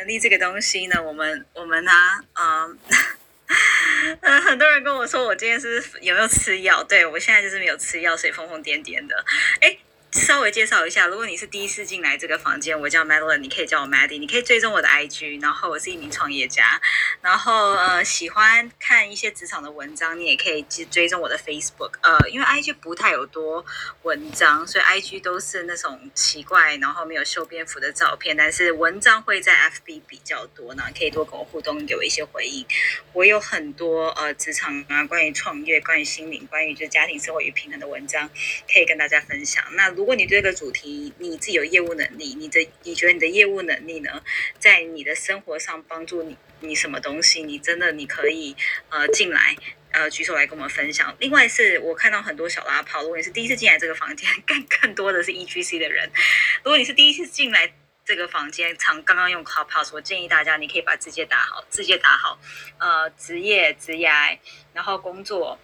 能力这个东西呢，我们我们呢，嗯，呃，很多人跟我说我今天是有没有吃药？对我现在就是没有吃药，所以疯疯癫癫的。哎。稍微介绍一下，如果你是第一次进来这个房间，我叫 Madeline，你可以叫我 Maddie，你可以追踪我的 IG，然后我是一名创业家，然后呃喜欢看一些职场的文章，你也可以追追踪我的 Facebook，呃，因为 IG 不太有多文章，所以 IG 都是那种奇怪，然后没有修边幅的照片，但是文章会在 FB 比较多，呢，可以多跟我互动，给我一些回应。我有很多呃职场啊，关于创业、关于心灵、关于就家庭生活与平衡的文章，可以跟大家分享。那如果你对这个主题你自己有业务能力，你的你觉得你的业务能力呢，在你的生活上帮助你你什么东西？你真的你可以呃进来呃举手来跟我们分享。另外是我看到很多小拉炮，如果你是第一次进来这个房间，更更多的是 E G C 的人。如果你是第一次进来这个房间，常刚刚用 Clubhouse，我建议大家你可以把字节打好，字节打好，呃，职业、职业，然后工作。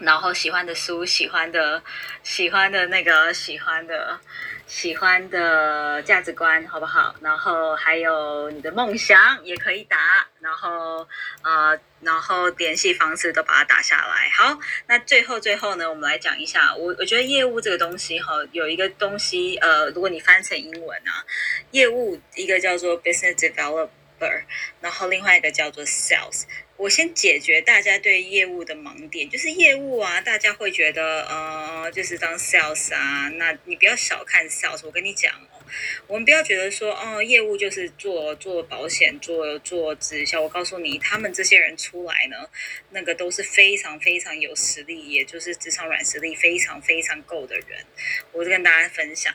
然后喜欢的书，喜欢的，喜欢的那个，喜欢的，喜欢的价值观，好不好？然后还有你的梦想也可以打，然后呃，然后联系方式都把它打下来。好，那最后最后呢，我们来讲一下，我我觉得业务这个东西哈，有一个东西呃，如果你翻成英文啊，业务一个叫做 business developer，然后另外一个叫做 sales。我先解决大家对业务的盲点，就是业务啊，大家会觉得呃，就是当 sales 啊，那你不要小看 sales。我跟你讲哦，我们不要觉得说哦，业务就是做做保险、做做直销。我告诉你，他们这些人出来呢，那个都是非常非常有实力，也就是职场软实力非常非常够的人。我就跟大家分享。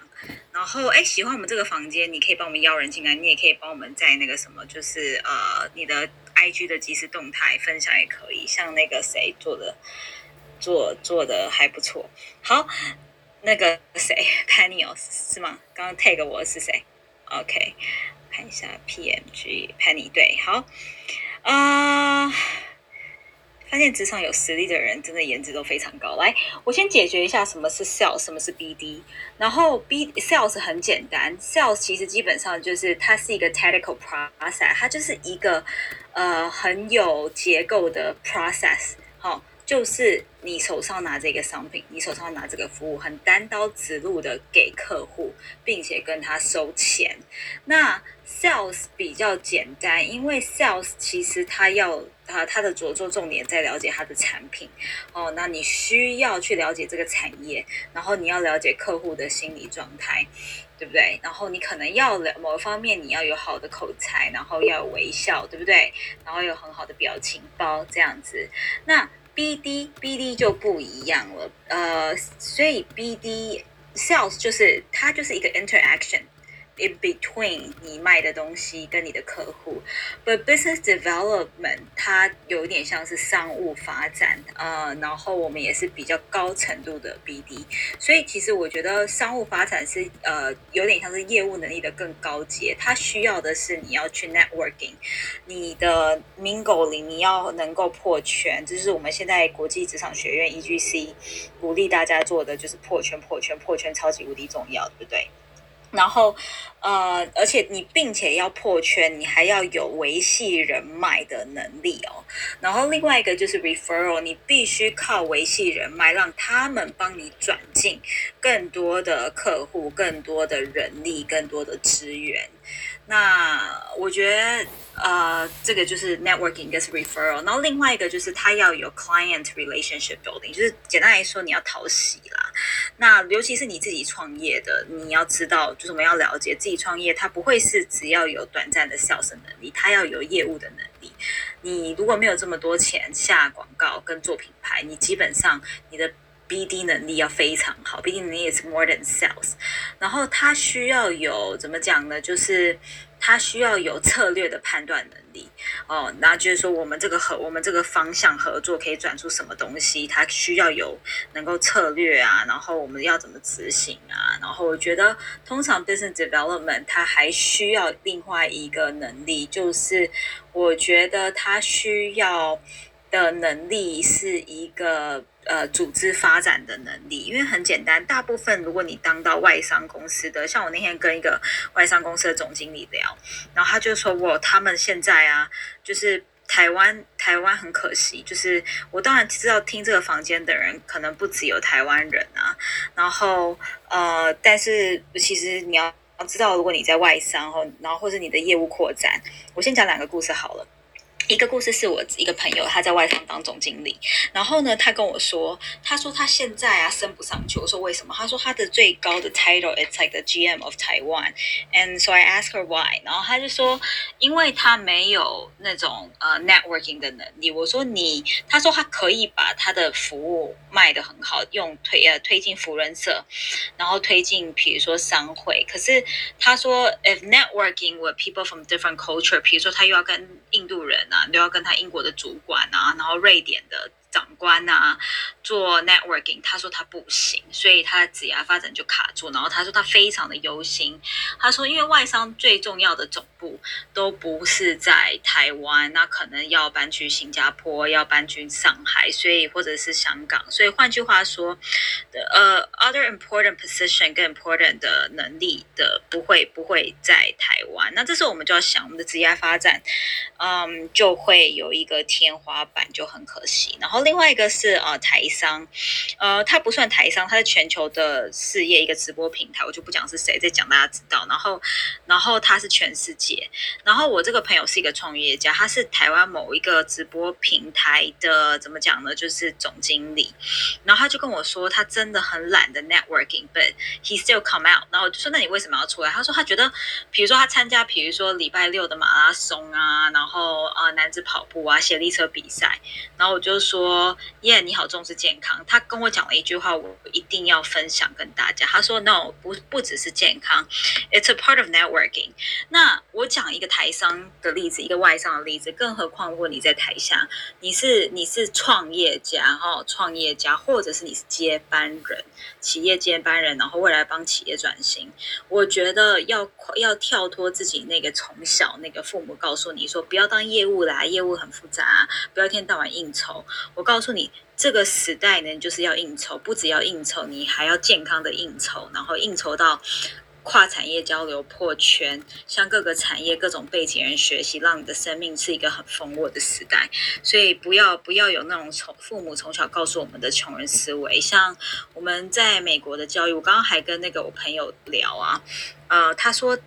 然后哎，喜欢我们这个房间，你可以帮我们邀人进来，你也可以帮我们在那个什么，就是呃，你的。I G 的即时动态分享也可以，像那个谁做的，做做的还不错。好，那个谁，Penny 哦，是吗？刚刚 tag 我是谁？OK，看一下 P M G Penny 对，好，啊。发现职场有实力的人，真的颜值都非常高。来，我先解决一下什么是 sales，什么是 BD。然后 B sales 很简单，sales 其实基本上就是它是一个 technical process，它就是一个呃很有结构的 process。好，就是你手上拿这个商品，你手上拿这个服务，很单刀直入的给客户，并且跟他收钱。那 sales 比较简单，因为 sales 其实它要。啊它的着重重点在了解它的产品哦，那你需要去了解这个产业，然后你要了解客户的心理状态，对不对？然后你可能要了某一方面你要有好的口才，然后要有微笑，对不对？然后有很好的表情包这样子。那 B D B D 就不一样了，呃，所以 B D sales 就是它就是一个 interaction。In between 你卖的东西跟你的客户，but business development 它有点像是商务发展，呃，然后我们也是比较高程度的 BD，所以其实我觉得商务发展是呃有点像是业务能力的更高阶，它需要的是你要去 networking，你的 mingling 你要能够破圈，这是我们现在国际职场学院 EGC 鼓励大家做的，就是破圈破圈破圈超级无敌重要，对不对？然后，呃，而且你并且要破圈，你还要有维系人脉的能力哦。然后另外一个就是 referral，你必须靠维系人脉，让他们帮你转进更多的客户、更多的人力、更多的资源。那我觉得，呃，这个就是 networking 跟 referral。然后另外一个就是他要有 client relationship building，就是简单来说，你要讨喜啦。那尤其是你自己创业的，你要知道，就是我们要了解自己创业，它不会是只要有短暂的销售能力，它要有业务的能力。你如果没有这么多钱下广告跟做品牌，你基本上你的。BD 能力要非常好，BD 能力也是 more than sales。然后他需要有怎么讲呢？就是他需要有策略的判断能力哦。那就是说，我们这个合，我们这个方向合作可以转出什么东西？他需要有能够策略啊。然后我们要怎么执行啊？然后我觉得，通常 business development 它还需要另外一个能力，就是我觉得他需要的能力是一个。呃组织发展的能力，因为很简单，大部分如果你当到外商公司的，像我那天跟一个外商公司的总经理聊，然后他就说我他们现在啊，就是台湾台湾很可惜，就是我当然知道听这个房间的人可能不只有台湾人啊，然后呃，但是其实你要知道，如果你在外商后，然后或者你的业务扩展，我先讲两个故事好了。一个故事是我一个朋友，他在外商当总经理，然后呢，他跟我说，他说他现在啊升不上去。我说为什么？他说他的最高的 title it's like the GM of Taiwan，and so I ask her why。然后他就说，因为他没有那种呃 networking 的能力。我说你，他说他可以把他的服务卖得很好，用推呃推进福人社，然后推进比如说商会。可是他说，if networking with people from different culture，比如说他又要跟印度人。都要跟他英国的主管啊，然后瑞典的。长官啊，做 networking，他说他不行，所以他的职业发展就卡住。然后他说他非常的忧心，他说因为外商最重要的总部都不是在台湾，那可能要搬去新加坡，要搬去上海，所以或者是香港。所以换句话说，呃，other important position 更 important 的能力的不会不会在台湾。那这时候我们就要想，我们的职业发展，嗯，就会有一个天花板，就很可惜。然后。另外一个是呃台商，呃，他不算台商，他是全球的事业一个直播平台，我就不讲是谁，再讲大家知道。然后，然后他是全世界。然后我这个朋友是一个创业家，他是台湾某一个直播平台的，怎么讲呢？就是总经理。然后他就跟我说，他真的很懒的 networking，but he still come out。然后我就说，那你为什么要出来？他说他觉得，比如说他参加，比如说礼拜六的马拉松啊，然后呃男子跑步啊，写力车比赛。然后我就说。说耶，你好重视健康。他跟我讲了一句话，我一定要分享跟大家。他说：“No，不不只是健康，It's a part of networking。”那我讲一个台商的例子，一个外商的例子。更何况，如果你在台下，你是你是创业家哈，创业家，或者是你是接班人，企业接班人，然后未来帮企业转型，我觉得要要跳脱自己那个从小那个父母告诉你说，不要当业务啦，业务很复杂，不要一天到晚应酬。我。告诉你，这个时代呢，就是要应酬，不只要应酬，你还要健康的应酬，然后应酬到跨产业交流、破圈，向各个产业、各种背景人学习，让你的生命是一个很丰沃的时代。所以不要不要有那种从父母从小告诉我们的穷人思维。像我们在美国的教育，我刚刚还跟那个我朋友聊啊，呃，他说。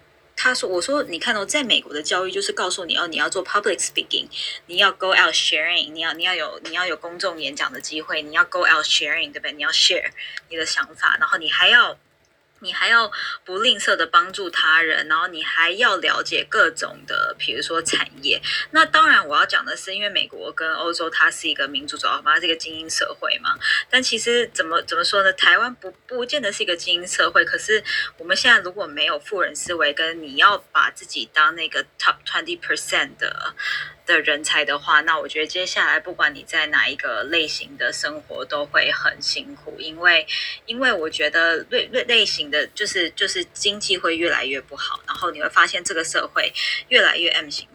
他说：“我说，你看到在美国的教育就是告诉你哦，你要做 public speaking，你要 go out sharing，你要你要有你要有公众演讲的机会，你要 go out sharing，对不对？你要 share 你的想法，然后你还要。”你还要不吝啬的帮助他人，然后你还要了解各种的，比如说产业。那当然，我要讲的是，因为美国跟欧洲它是一个民主主义，它是一个精英社会嘛。但其实怎么怎么说呢？台湾不不见得是一个精英社会。可是我们现在如果没有富人思维，跟你要把自己当那个 top twenty percent 的。的人才的话，那我觉得接下来不管你在哪一个类型的生活都会很辛苦，因为因为我觉得类类类型的就是就是经济会越来越不好，然后你会发现这个社会越来越 M 型。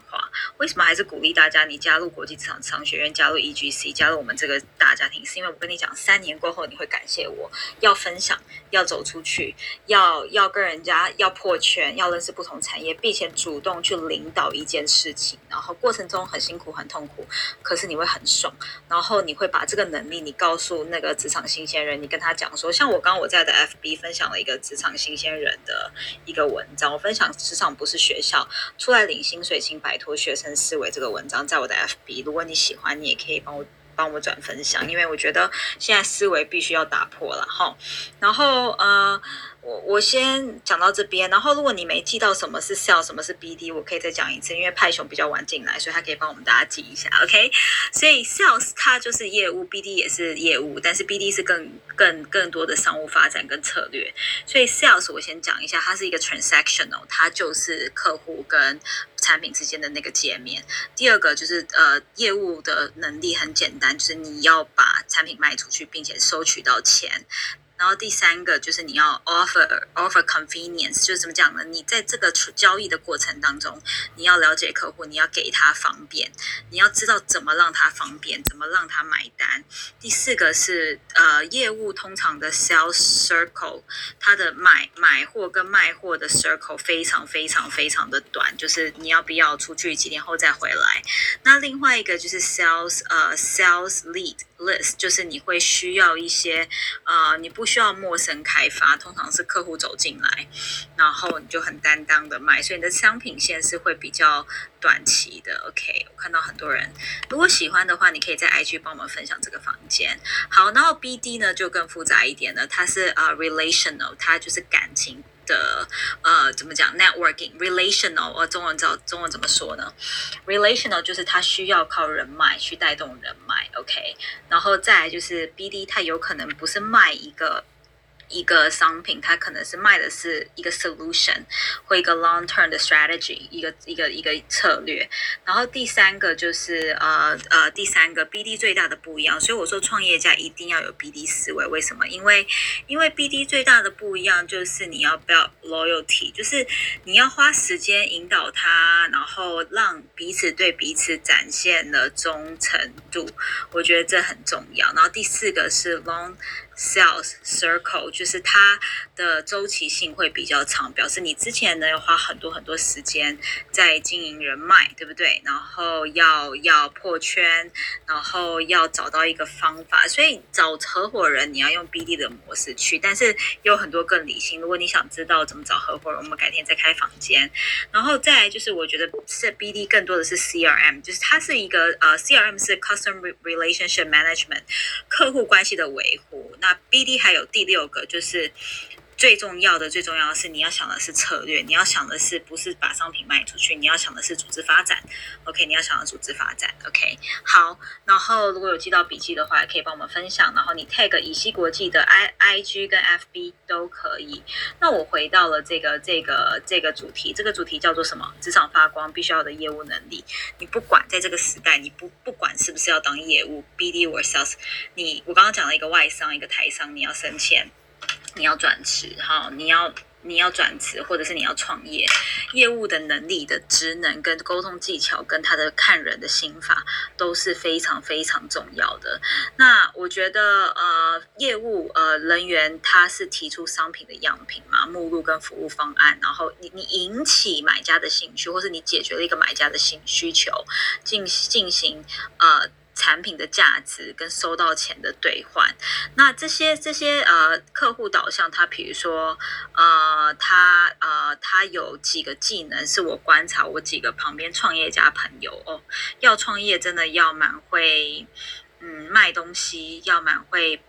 为什么还是鼓励大家你加入国际职场商学院，加入 EGC，加入我们这个大家庭？是因为我跟你讲，三年过后你会感谢我，要分享，要走出去，要要跟人家要破圈，要认识不同产业，并且主动去领导一件事情，然后过程中很辛苦很痛苦，可是你会很爽，然后你会把这个能力你告诉那个职场新鲜人，你跟他讲说，像我刚刚我在的 FB 分享了一个职场新鲜人的一个文章，我分享职场不是学校，出来领薪水请摆脱学生。思维这个文章在我的 FB，如果你喜欢，你也可以帮我帮我转分享，因为我觉得现在思维必须要打破了哈。然后呃。我我先讲到这边，然后如果你没记到什么是 sale 什么是 BD，我可以再讲一次，因为派熊比较晚进来，所以他可以帮我们大家记一下，OK？所以 sales 它就是业务，BD 也是业务，但是 BD 是更更更多的商务发展跟策略。所以 sales 我先讲一下，它是一个 transactional，它就是客户跟产品之间的那个界面。第二个就是呃业务的能力很简单，就是你要把产品卖出去，并且收取到钱。然后第三个就是你要 offer offer convenience，就是怎么讲呢？你在这个交易的过程当中，你要了解客户，你要给他方便，你要知道怎么让他方便，怎么让他买单。第四个是呃，业务通常的 sales circle，它的买买货跟卖货的 circle 非常非常非常的短，就是你要不要出去几天后再回来。那另外一个就是 sales 呃 sales lead。List 就是你会需要一些，呃，你不需要陌生开发，通常是客户走进来，然后你就很担当的卖，所以你的商品线是会比较短期的。OK，我看到很多人，如果喜欢的话，你可以在 IG 帮我们分享这个房间。好，然后 BD 呢就更复杂一点了，它是啊 relational，它就是感情。的呃，怎么讲？networking relational，呃，中文叫中文怎么说呢？relational 就是它需要靠人脉去带动人脉，OK。然后再就是 BD，它有可能不是卖一个。一个商品，它可能是卖的是一个 solution 或一个 long term 的 strategy，一个一个一个策略。然后第三个就是呃呃，第三个 BD 最大的不一样，所以我说创业家一定要有 BD 思维。为什么？因为因为 BD 最大的不一样就是你要不要 loyalty，就是你要花时间引导他，然后让彼此对彼此展现了忠诚度。我觉得这很重要。然后第四个是 long。Sales circle 就是它的周期性会比较长，表示你之前呢要花很多很多时间在经营人脉，对不对？然后要要破圈，然后要找到一个方法，所以找合伙人你要用 BD 的模式去，但是有很多更理性。如果你想知道怎么找合伙人，我们改天再开房间。然后再来就是我觉得是 BD 更多的是 CRM，就是它是一个呃 CRM 是 Custom Relationship Management 客户关系的维护。那 BD 还有第六个，就是最重要的，最重要的是你要想的是策略，你要想的是不是把商品卖出去，你要想的是组织发展。OK，你要想的组织发展。OK，好。然后如果有记到笔记的话，也可以帮我们分享。然后你 tag 以西国际的 I IG 跟 FB 都可以。那我回到了这个这个这个主题，这个主题叫做什么？职场发光必须要的业务能力。你不管在这个时代，你不不管是不是要当业务 BD or sales，你我刚刚讲了一个外商，一个台商，你要升迁，你要转职，哈，你要。你要转职，或者是你要创业，业务的能力的职能跟沟通技巧，跟他的看人的心法都是非常非常重要的。那我觉得，呃，业务呃人员他是提出商品的样品嘛，目录跟服务方案，然后你你引起买家的兴趣，或是你解决了一个买家的新需求，进进行呃。产品的价值跟收到钱的兑换，那这些这些呃客户导向，他比如说呃他呃他有几个技能是我观察我几个旁边创业家朋友哦，要创业真的要蛮会嗯卖东西，要蛮会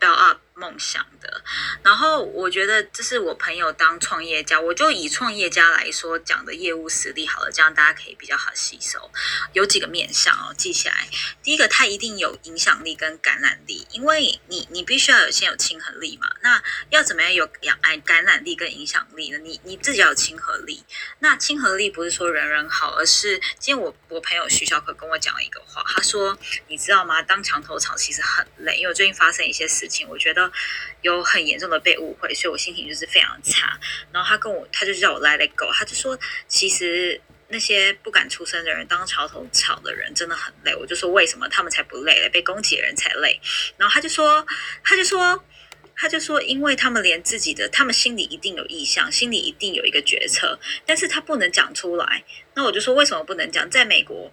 build up。梦想的，然后我觉得这是我朋友当创业家，我就以创业家来说讲的业务实力好了，这样大家可以比较好吸收。有几个面向哦，记起来。第一个，他一定有影响力跟感染力，因为你你必须要有先有亲和力嘛。那要怎么样有养哎感染力跟影响力呢？你你自己要有亲和力。那亲和力不是说人人好，而是今天我我朋友徐小可跟我讲了一个话，他说你知道吗？当墙头草其实很累，因为我最近发生一些事情，我觉得。有很严重的被误会，所以我心情就是非常差。然后他跟我，他就叫我 let it go，他就说，其实那些不敢出声的人，当桥头草的人真的很累。我就说，为什么他们才不累嘞？被攻击的人才累。然后他就说，他就说，他就说，因为他们连自己的，他们心里一定有意向，心里一定有一个决策，但是他不能讲出来。那我就说，为什么不能讲？在美国。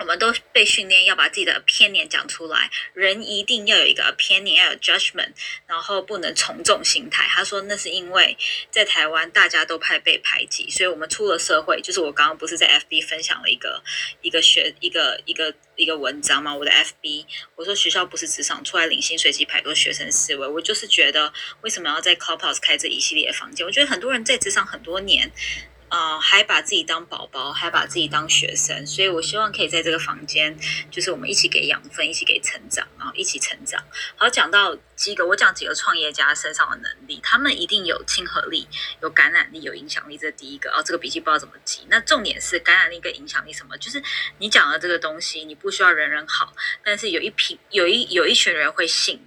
我们都被训练要把自己的偏念讲出来，人一定要有一个偏念，要有 judgment，然后不能从众心态。他说那是因为在台湾大家都怕被排挤，所以我们出了社会，就是我刚刚不是在 FB 分享了一个一个学一个一个一个文章吗？我的 FB 我说学校不是职场，出来领薪水及排多学生思维。我就是觉得为什么要在 Clubhouse 开这一系列的房间？我觉得很多人在职场很多年。呃，还把自己当宝宝，还把自己当学生，所以我希望可以在这个房间，就是我们一起给养分，一起给成长，然后一起成长。好，讲到几个，我讲几个创业家身上的能力，他们一定有亲和力、有感染力、有影响力，这是第一个。哦，这个笔记不知道怎么记。那重点是感染力跟影响力什么？就是你讲的这个东西，你不需要人人好，但是有一批有一有一群人会信。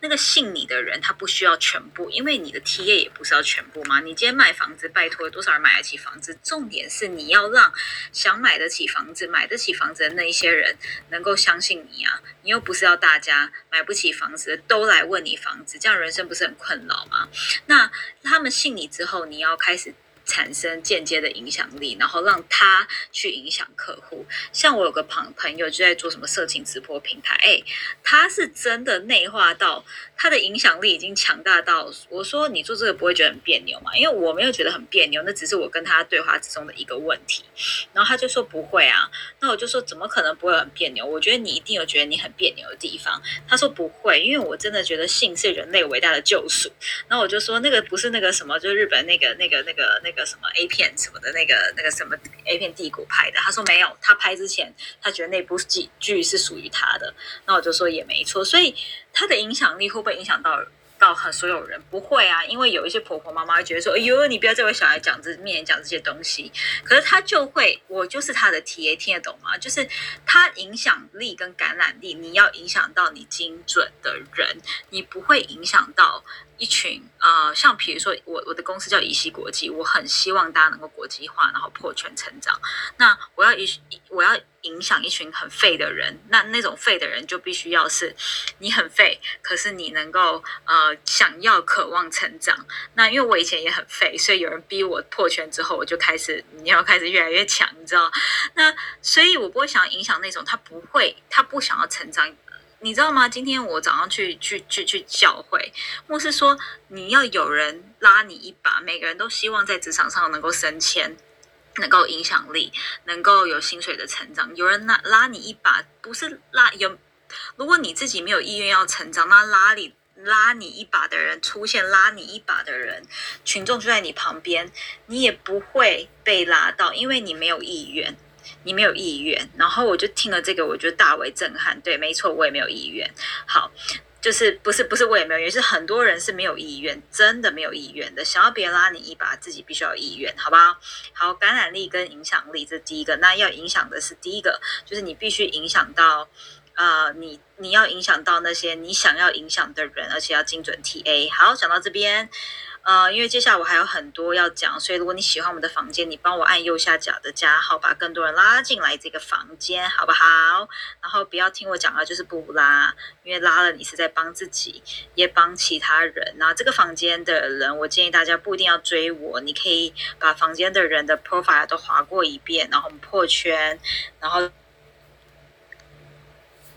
那个信你的人他不需要全部，因为你的 T A 也不是要全部嘛。你今天卖房子，拜托多少人买得起房子？重点是你要让想买得起房子、买得起房子的那一些人能够相信你啊！你又不是要大家买不起房子都来问你房子，这样人生不是很困扰吗？那他们信你之后，你要开始。产生间接的影响力，然后让他去影响客户。像我有个朋朋友就在做什么色情直播平台，哎，他是真的内化到他的影响力已经强大到，我说你做这个不会觉得很别扭吗？因为我没有觉得很别扭，那只是我跟他对话之中的一个问题。然后他就说不会啊，那我就说怎么可能不会很别扭？我觉得你一定有觉得你很别扭的地方。他说不会，因为我真的觉得性是人类伟大的救赎。那我就说那个不是那个什么，就是日本那个那个那个。那个什么 A 片什么的，那个那个什么 A 片帝国拍的，他说没有，他拍之前他觉得那部剧剧是属于他的，那我就说也没错，所以他的影响力会不会影响到？到很所有人不会啊，因为有一些婆婆妈妈会觉得说：“哎呦，你不要在我小孩讲这面前讲这些东西。”可是他就会，我就是他的 T A，听得懂吗？就是他影响力跟感染力，你要影响到你精准的人，你不会影响到一群呃，像比如说我我的公司叫乙西国际，我很希望大家能够国际化，然后破圈成长。那我要一我要。影响一群很废的人，那那种废的人就必须要是你很废，可是你能够呃想要渴望成长。那因为我以前也很废，所以有人逼我破圈之后，我就开始你要开始越来越强，你知道？那所以我不会想要影响那种他不会，他不想要成长，你知道吗？今天我早上去去去去教会，牧师说你要有人拉你一把，每个人都希望在职场上能够升迁。能够影响力，能够有薪水的成长，有人拉拉你一把，不是拉有。如果你自己没有意愿要成长，那拉你拉你一把的人出现，拉你一把的人，群众就在你旁边，你也不会被拉到，因为你没有意愿，你没有意愿。然后我就听了这个，我觉得大为震撼。对，没错，我也没有意愿。好。就是不是不是我也没有意愿，是很多人是没有意愿，真的没有意愿的。想要别人拉你一把，自己必须要意愿，好吧？好，感染力跟影响力，这第一个。那要影响的是第一个，就是你必须影响到，呃，你你要影响到那些你想要影响的人，而且要精准 TA。好，讲到这边。呃，因为接下来我还有很多要讲，所以如果你喜欢我们的房间，你帮我按右下角的加号，把更多人拉进来这个房间，好不好？然后不要听我讲了，就是不拉，因为拉了你是在帮自己，也帮其他人。那这个房间的人，我建议大家不一定要追我，你可以把房间的人的 profile 都划过一遍，然后我们破圈，然后。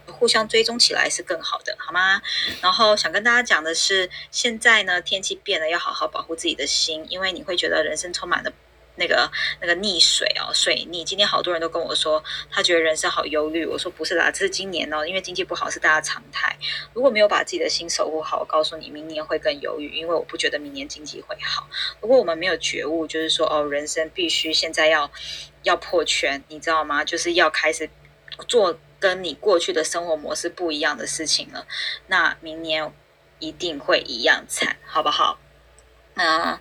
互相追踪起来是更好的，好吗？然后想跟大家讲的是，现在呢天气变了，要好好保护自己的心，因为你会觉得人生充满了那个那个溺水哦，水逆。今天好多人都跟我说，他觉得人生好忧虑。我说不是啦，这是今年哦，因为经济不好是大家常态。如果没有把自己的心守护好，我告诉你，明年会更忧郁，因为我不觉得明年经济会好。如果我们没有觉悟，就是说哦，人生必须现在要要破圈，你知道吗？就是要开始做。跟你过去的生活模式不一样的事情了，那明年一定会一样惨，好不好？那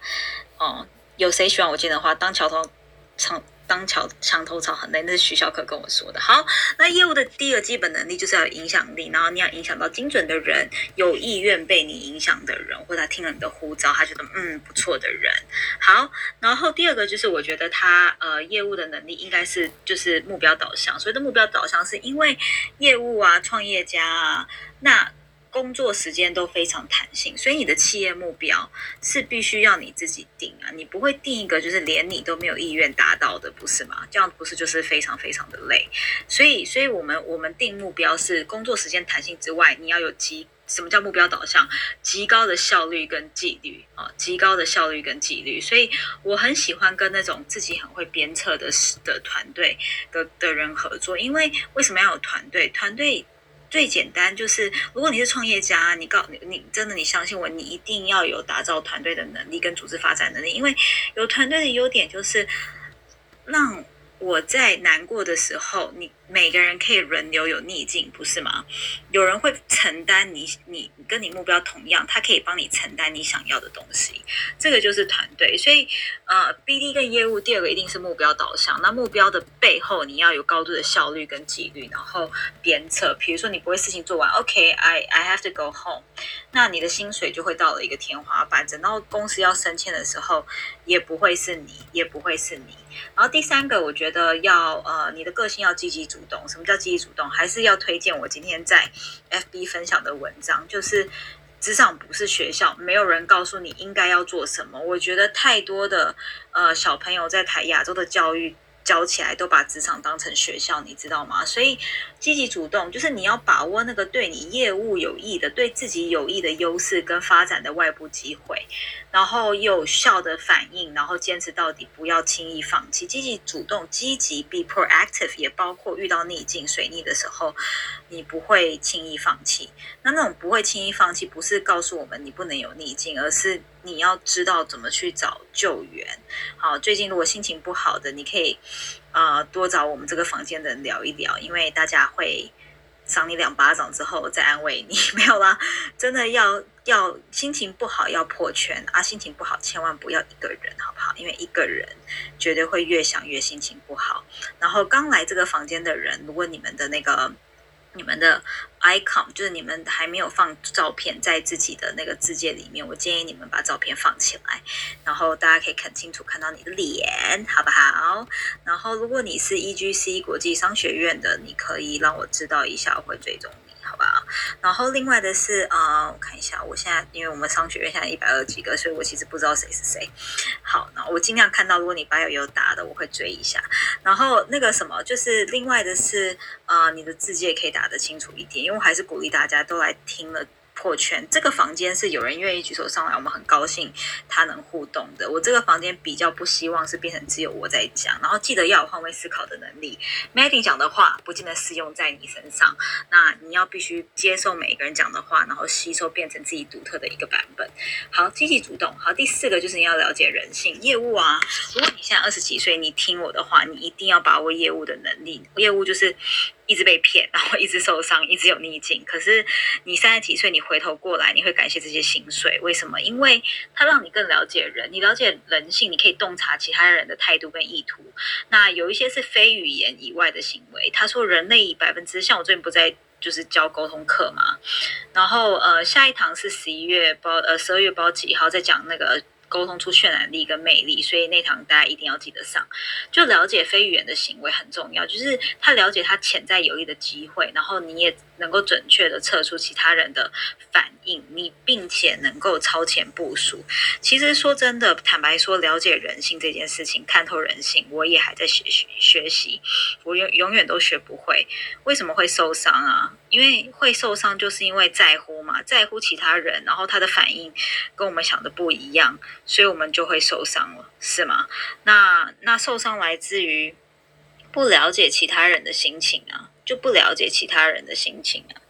哦，有谁喜欢我今天的话？当桥头唱。当桥墙头草很累，那是徐小可跟我说的。好，那业务的第二基本能力就是要有影响力，然后你要影响到精准的人，有意愿被你影响的人，或者他听了你的呼召，他觉得嗯不错的人。好，然后第二个就是我觉得他呃业务的能力应该是就是目标导向，所谓的目标导向是因为业务啊创业家啊那。工作时间都非常弹性，所以你的企业目标是必须要你自己定啊，你不会定一个就是连你都没有意愿达到的，不是吗？这样不是就是非常非常的累。所以，所以我们我们定目标是工作时间弹性之外，你要有极什么叫目标导向？极高的效率跟纪律啊，极高的效率跟纪律。所以我很喜欢跟那种自己很会鞭策的的团队的的人合作，因为为什么要有团队？团队。最简单就是，如果你是创业家，你告你你真的你相信我，你一定要有打造团队的能力跟组织发展能力，因为有团队的优点就是让我在难过的时候，你每个人可以轮流有逆境，不是吗？有人会承担你，你跟你目标同样，他可以帮你承担你想要的东西，这个就是团队。所以，呃，BD 跟业务第二个一定是目标导向。那目标的背后，你要有高度的效率跟纪律，然后鞭策。比如说，你不会事情做完，OK，I I have to go home，那你的薪水就会到了一个天花板。等到公司要升迁的时候，也不会是你，也不会是你。然后第三个，我觉得要呃，你的个性要积极主动。什么叫积极主动？还是要推荐我今天在 FB 分享的文章，就是职场不是学校，没有人告诉你应该要做什么。我觉得太多的呃小朋友在谈亚洲的教育。教起来都把职场当成学校，你知道吗？所以积极主动就是你要把握那个对你业务有益的、对自己有益的优势跟发展的外部机会，然后有效的反应，然后坚持到底，不要轻易放弃。积极主动、积极 be proactive 也包括遇到逆境、水逆的时候，你不会轻易放弃。那那种不会轻易放弃，不是告诉我们你不能有逆境，而是。你要知道怎么去找救援。好，最近如果心情不好的，你可以呃多找我们这个房间的人聊一聊，因为大家会赏你两巴掌之后再安慰你。没有啦，真的要要心情不好要破圈啊！心情不好千万不要一个人，好不好？因为一个人绝对会越想越心情不好。然后刚来这个房间的人，如果你们的那个。你们的 icon 就是你们还没有放照片在自己的那个字界里面，我建议你们把照片放起来，然后大家可以看清楚看到你的脸，好不好？然后如果你是 EGC 国际商学院的，你可以让我知道一下，我会追踪。好吧，然后另外的是，呃，我看一下，我现在因为我们商学院现在一百二几个，所以我其实不知道谁是谁。好，那我尽量看到，如果你班友有打的，我会追一下。然后那个什么，就是另外的是，呃，你的字迹也可以打得清楚一点，因为我还是鼓励大家都来听了。破圈，这个房间是有人愿意举手上来，我们很高兴他能互动的。我这个房间比较不希望是变成只有我在讲，然后记得要有换位思考的能力。Maddy 讲的话不见得适用在你身上，那你要必须接受每一个人讲的话，然后吸收变成自己独特的一个版本。好，积极主动。好，第四个就是你要了解人性，业务啊。如果你现在二十几岁，你听我的话，你一定要把握业务的能力。业务就是。一直被骗，然后一直受伤，一直有逆境。可是你三十几岁，你回头过来，你会感谢这些薪水。为什么？因为它让你更了解人，你了解人性，你可以洞察其他人的态度跟意图。那有一些是非语言以外的行为。他说，人类以百分之，像我最近不在就是教沟通课嘛。然后呃，下一堂是十一月包呃十二月包几号，在讲那个。沟通出渲染力跟魅力，所以那堂大家一定要记得上。就了解非语言的行为很重要，就是他了解他潜在有利的机会，然后你也能够准确的测出其他人的反应，你并且能够超前部署。其实说真的，坦白说，了解人性这件事情，看透人性，我也还在学习学习，我永永远都学不会。为什么会受伤啊？因为会受伤，就是因为在乎嘛，在乎其他人，然后他的反应跟我们想的不一样，所以我们就会受伤了，是吗？那那受伤来自于不了解其他人的心情啊，就不了解其他人的心情啊，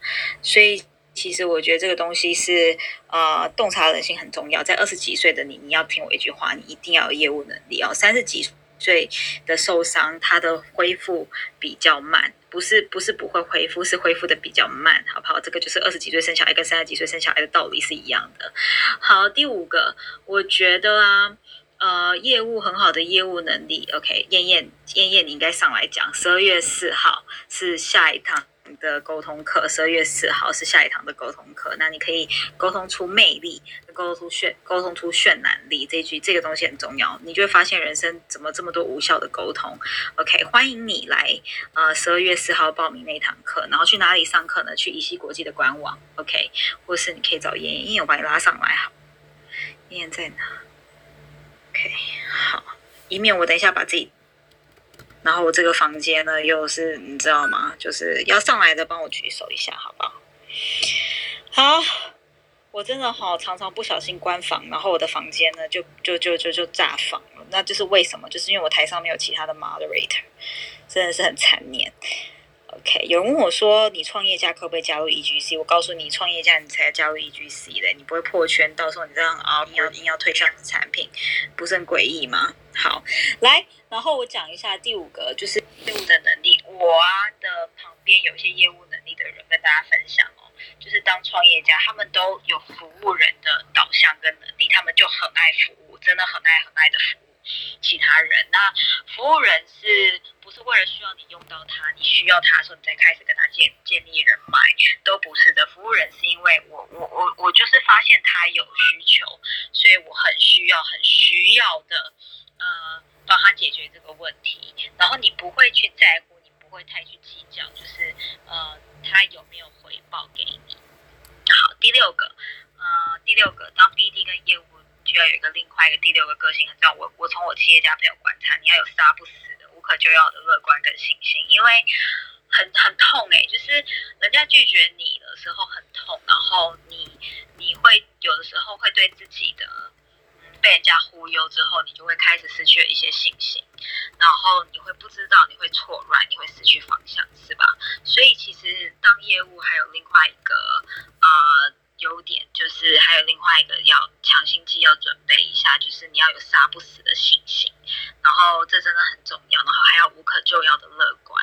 所以其实我觉得这个东西是呃，洞察人性很重要。在二十几岁的你，你要听我一句话，你一定要有业务能力哦。三十几岁的受伤，它的恢复比较慢。不是不是不会恢复，是恢复的比较慢，好不好？这个就是二十几岁生小孩跟三十几岁生小孩的道理是一样的。好，第五个，我觉得啊，呃，业务很好的业务能力，OK，燕燕燕燕，你应该上来讲。十二月四号是下一堂。的沟通课，十二月四号是下一堂的沟通课。那你可以沟通出魅力，沟通出渲，沟通出渲染力。这句这个东西很重要，你就会发现人生怎么这么多无效的沟通。OK，欢迎你来呃十二月四号报名那堂课，然后去哪里上课呢？去宜西国际的官网，OK，或是你可以找妍妍，妍我把你拉上来，好，燕燕在哪好，以免我等一下把自己。然后我这个房间呢，又是你知道吗？就是要上来的，帮我举手一下，好不好？好，我真的好常常不小心关房，然后我的房间呢，就就就就就炸房了。那就是为什么？就是因为我台上没有其他的 moderator，真的是很残念。OK，有人问我说，你创业家可不可以加入 EGC？我告诉你，创业家你才加入 EGC 的，你不会破圈，到时候你这样啊，硬要硬要推销你的产品，不是很诡异吗？好，来，然后我讲一下第五个，就是业务的能力。我啊的旁边有一些业务能力的人跟大家分享哦，就是当创业家，他们都有服务人的导向跟能力，他们就很爱服务，真的很爱很爱的服务其他人。那服务人是不是为了需要你用到他，你需要他的时候你再开始跟他建建立人脉，都不是的。服务人是因为我我我我就是发现他有需求，所以我很需要很需要的。呃，帮他解决这个问题，然后你不会去在乎，你不会太去计较，就是呃，他有没有回报给你。好，第六个，呃，第六个，当 BD 跟业务就要有一个另外一个第六个个性，很重要。我我从我企业家朋友观察，你要有杀不死的、无可救药的乐观跟信心，因为很很痛哎，就是人家拒绝你的时候很痛，然后你你会有的时候会对自己的。被人家忽悠之后，你就会开始失去了一些信心，然后你会不知道，你会错乱，你会失去方向，是吧？所以其实当业务还有另外一个呃优点，就是还有另外一个要强心剂要准备一下，就是你要有杀不死的信心，然后这真的很重要，然后还要无可救药的乐观，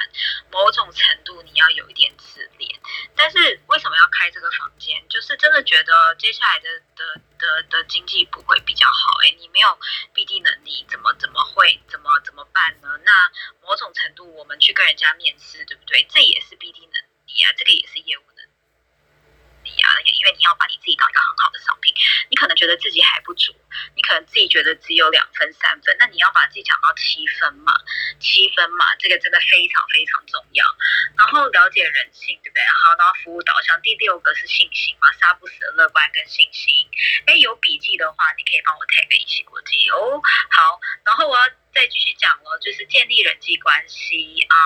某种程度你要有一点自恋。但是为什么要开这个房间？就是真的觉得接下来的的。的的经济不会比较好哎，你没有 BD 能力，怎么怎么会怎么怎么办呢？那某种程度，我们去跟人家面试，对不对？这也是 BD 能力啊，这个也是业务因为你要把你自己当一个很好的商品，你可能觉得自己还不足，你可能自己觉得只有两分三分，那你要把自己讲到七分嘛，七分嘛，这个真的非常非常重要。然后了解人性，对不对？好，然后服务导向，第六个是信心嘛，杀不死的乐观跟信心。哎，有笔记的话，你可以帮我 tag 一起国际哦。好，然后我要再继续讲了，就是建立人际关系啊。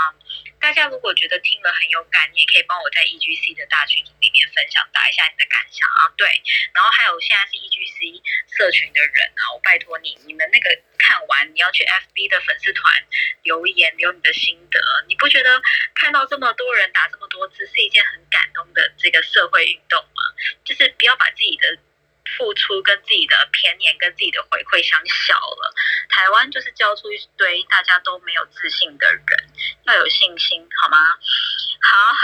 大家如果觉得听了很有感，你也可以帮我在 EGC 的大群组里面分享，打一下你的感想啊。对，然后还有现在是 EGC 社群的人啊，我拜托你，你们那个看完你要去 FB 的粉丝团留言，留你的心得。你不觉得看到这么多人打这么多字是一件很感动的这个社会运动吗？就是不要把自己的。付出跟自己的偏见跟自己的回馈相小了，台湾就是教出一堆大家都没有自信的人，要有信心好吗？好，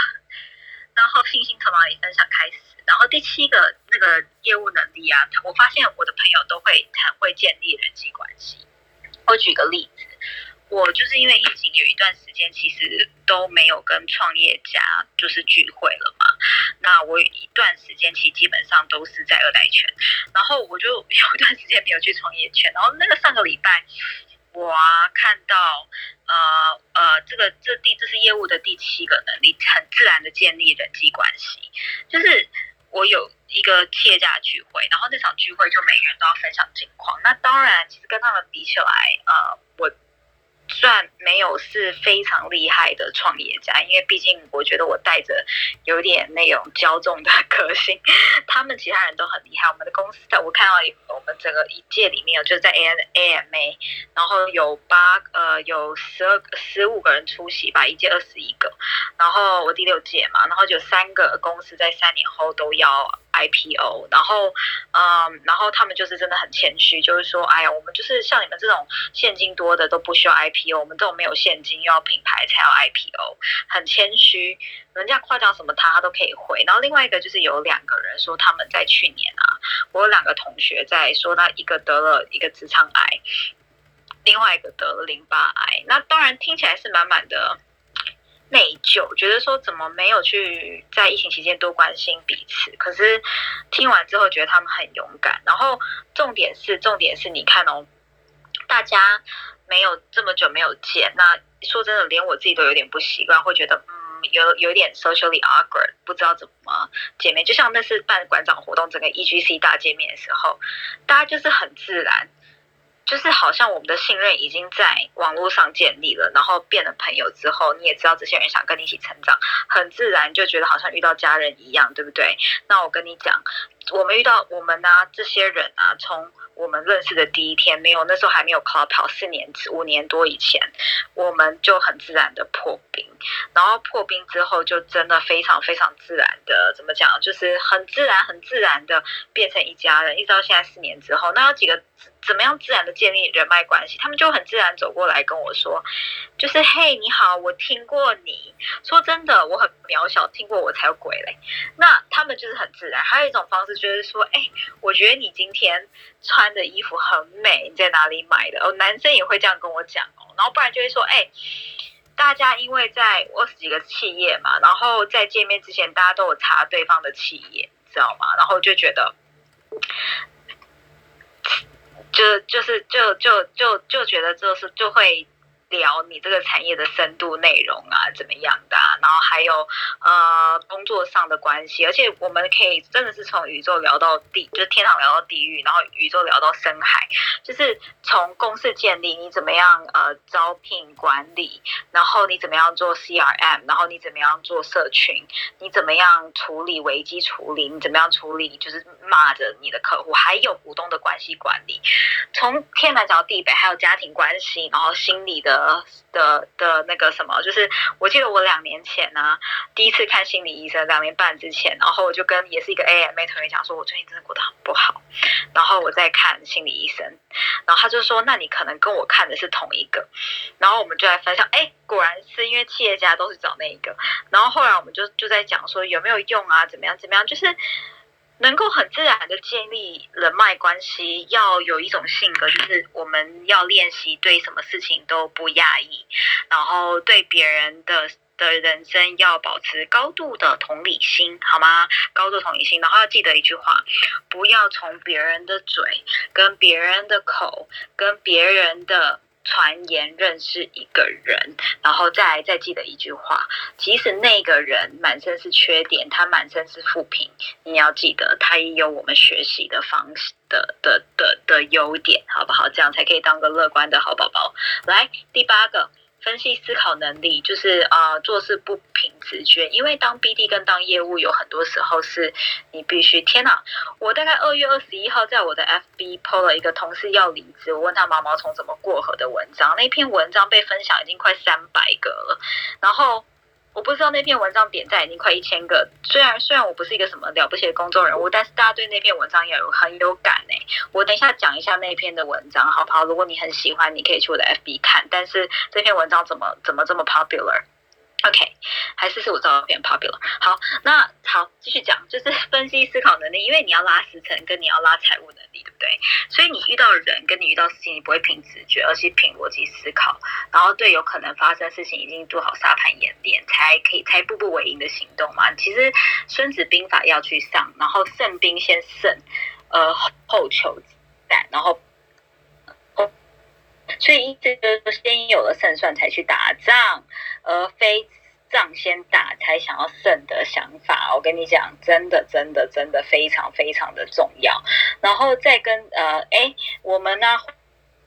然后信心从哪里分享开始？然后第七个那个业务能力啊，我发现我的朋友都会很会建立人际关系。我举个例子。我就是因为疫情有一段时间，其实都没有跟创业家就是聚会了嘛。那我一段时间其实基本上都是在二代圈，然后我就有一段时间没有去创业圈。然后那个上个礼拜，我啊看到呃呃，这个这第这是业务的第七个能力，很自然的建立人际关系。就是我有一个企业家聚会，然后那场聚会就每个人都要分享近况。那当然，其实跟他们比起来，呃，我。算没有是非常厉害的创业家，因为毕竟我觉得我带着有点那种骄纵的个性，他们其他人都很厉害。我们的公司在我看到我们整个一届里面有，就是在 A N A M A，然后有八呃有十二十五个人出席吧，一届二十一个，然后我第六届嘛，然后就三个公司在三年后都要。IPO，然后，嗯，然后他们就是真的很谦虚，就是说，哎呀，我们就是像你们这种现金多的都不需要 IPO，我们这种没有现金又要品牌才要 IPO，很谦虚，人家夸奖什么他都可以回。然后另外一个就是有两个人说他们在去年啊，我有两个同学在说他一个得了一个直肠癌，另外一个得了淋巴癌，那当然听起来是满满的。内疚，觉得说怎么没有去在疫情期间多关心彼此？可是听完之后，觉得他们很勇敢。然后重点是，重点是你看哦，大家没有这么久没有见，那说真的，连我自己都有点不习惯，会觉得嗯，有有点 socially awkward，不知道怎么见面。就像那次办馆长活动，整个 EGC 大见面的时候，大家就是很自然。就是好像我们的信任已经在网络上建立了，然后变了朋友之后，你也知道这些人想跟你一起成长，很自然就觉得好像遇到家人一样，对不对？那我跟你讲，我们遇到我们呢这些人啊，从我们认识的第一天，没有那时候还没有 Club 跑四年五年多以前，我们就很自然的破冰。然后破冰之后就真的非常非常自然的，怎么讲，就是很自然很自然的变成一家人，一直到现在四年之后，那有几个怎么样自然的建立人脉关系，他们就很自然走过来跟我说，就是嘿你好，我听过你说真的我很渺小，听过我才有鬼嘞，那他们就是很自然。还有一种方式就是说，哎，我觉得你今天穿的衣服很美，你在哪里买的？哦，男生也会这样跟我讲哦，然后不然就会说，哎。大家因为在二十几个企业嘛，然后在见面之前，大家都有查对方的企业，知道吗？然后就觉得，就就是就就就就觉得就是就会。聊你这个产业的深度内容啊，怎么样的？然后还有呃工作上的关系，而且我们可以真的是从宇宙聊到地，就是天堂聊到地狱，然后宇宙聊到深海，就是从公司建立，你怎么样呃招聘管理，然后你怎么样做 CRM，然后你怎么样做社群，你怎么样处理危机处理，你怎么样处理就是骂着你的客户，还有股东的关系管理，从天南角地北，还有家庭关系，然后心理的。的的那个什么，就是我记得我两年前呢，第一次看心理医生，两年半之前，然后我就跟也是一个 AMA 同学讲说，我最近真的过得很不好，然后我在看心理医生，然后他就说，那你可能跟我看的是同一个，然后我们就来分享，哎，果然是因为企业家都是找那一个，然后后来我们就就在讲说有没有用啊，怎么样怎么样，就是。能够很自然的建立人脉关系，要有一种性格，就是我们要练习对什么事情都不压抑，然后对别人的的人生要保持高度的同理心，好吗？高度同理心，然后要记得一句话，不要从别人的嘴、跟别人的口、跟别人的。传言认识一个人，然后再再记得一句话：即使那个人满身是缺点，他满身是负评，你要记得他也有我们学习的方式的的的的优点，好不好？这样才可以当个乐观的好宝宝。来，第八个。分析思考能力就是啊，做事不凭直觉，因为当 BD 跟当业务有很多时候是你必须。天哪！我大概二月二十一号在我的 FB PO 了一个同事要离职，我问他毛毛虫怎么过河的文章，那篇文章被分享已经快三百个了，然后。我不知道那篇文章点赞已经快一千个，虽然虽然我不是一个什么了不起的公众人物，但是大家对那篇文章也有很有感哎。我等一下讲一下那篇的文章好不好？如果你很喜欢，你可以去我的 FB 看。但是这篇文章怎么怎么这么 popular？OK，还是是我照片 popular。好，那好，继续讲，就是分析思考能力，因为你要拉时程，跟你要拉财务能力，对不对？所以你遇到人，跟你遇到事情，你不会凭直觉，而是凭逻辑思考，然后对有可能发生事情已经做好沙盘演练，才可以才步步为营的行动嘛。其实《孙子兵法》要去上，然后胜兵先胜，呃，后求战，然后。所以一直就是先有了胜算才去打仗，而非仗先打才想要胜的想法。我跟你讲，真的真的真的非常非常的重要。然后再跟呃，哎，我们呢，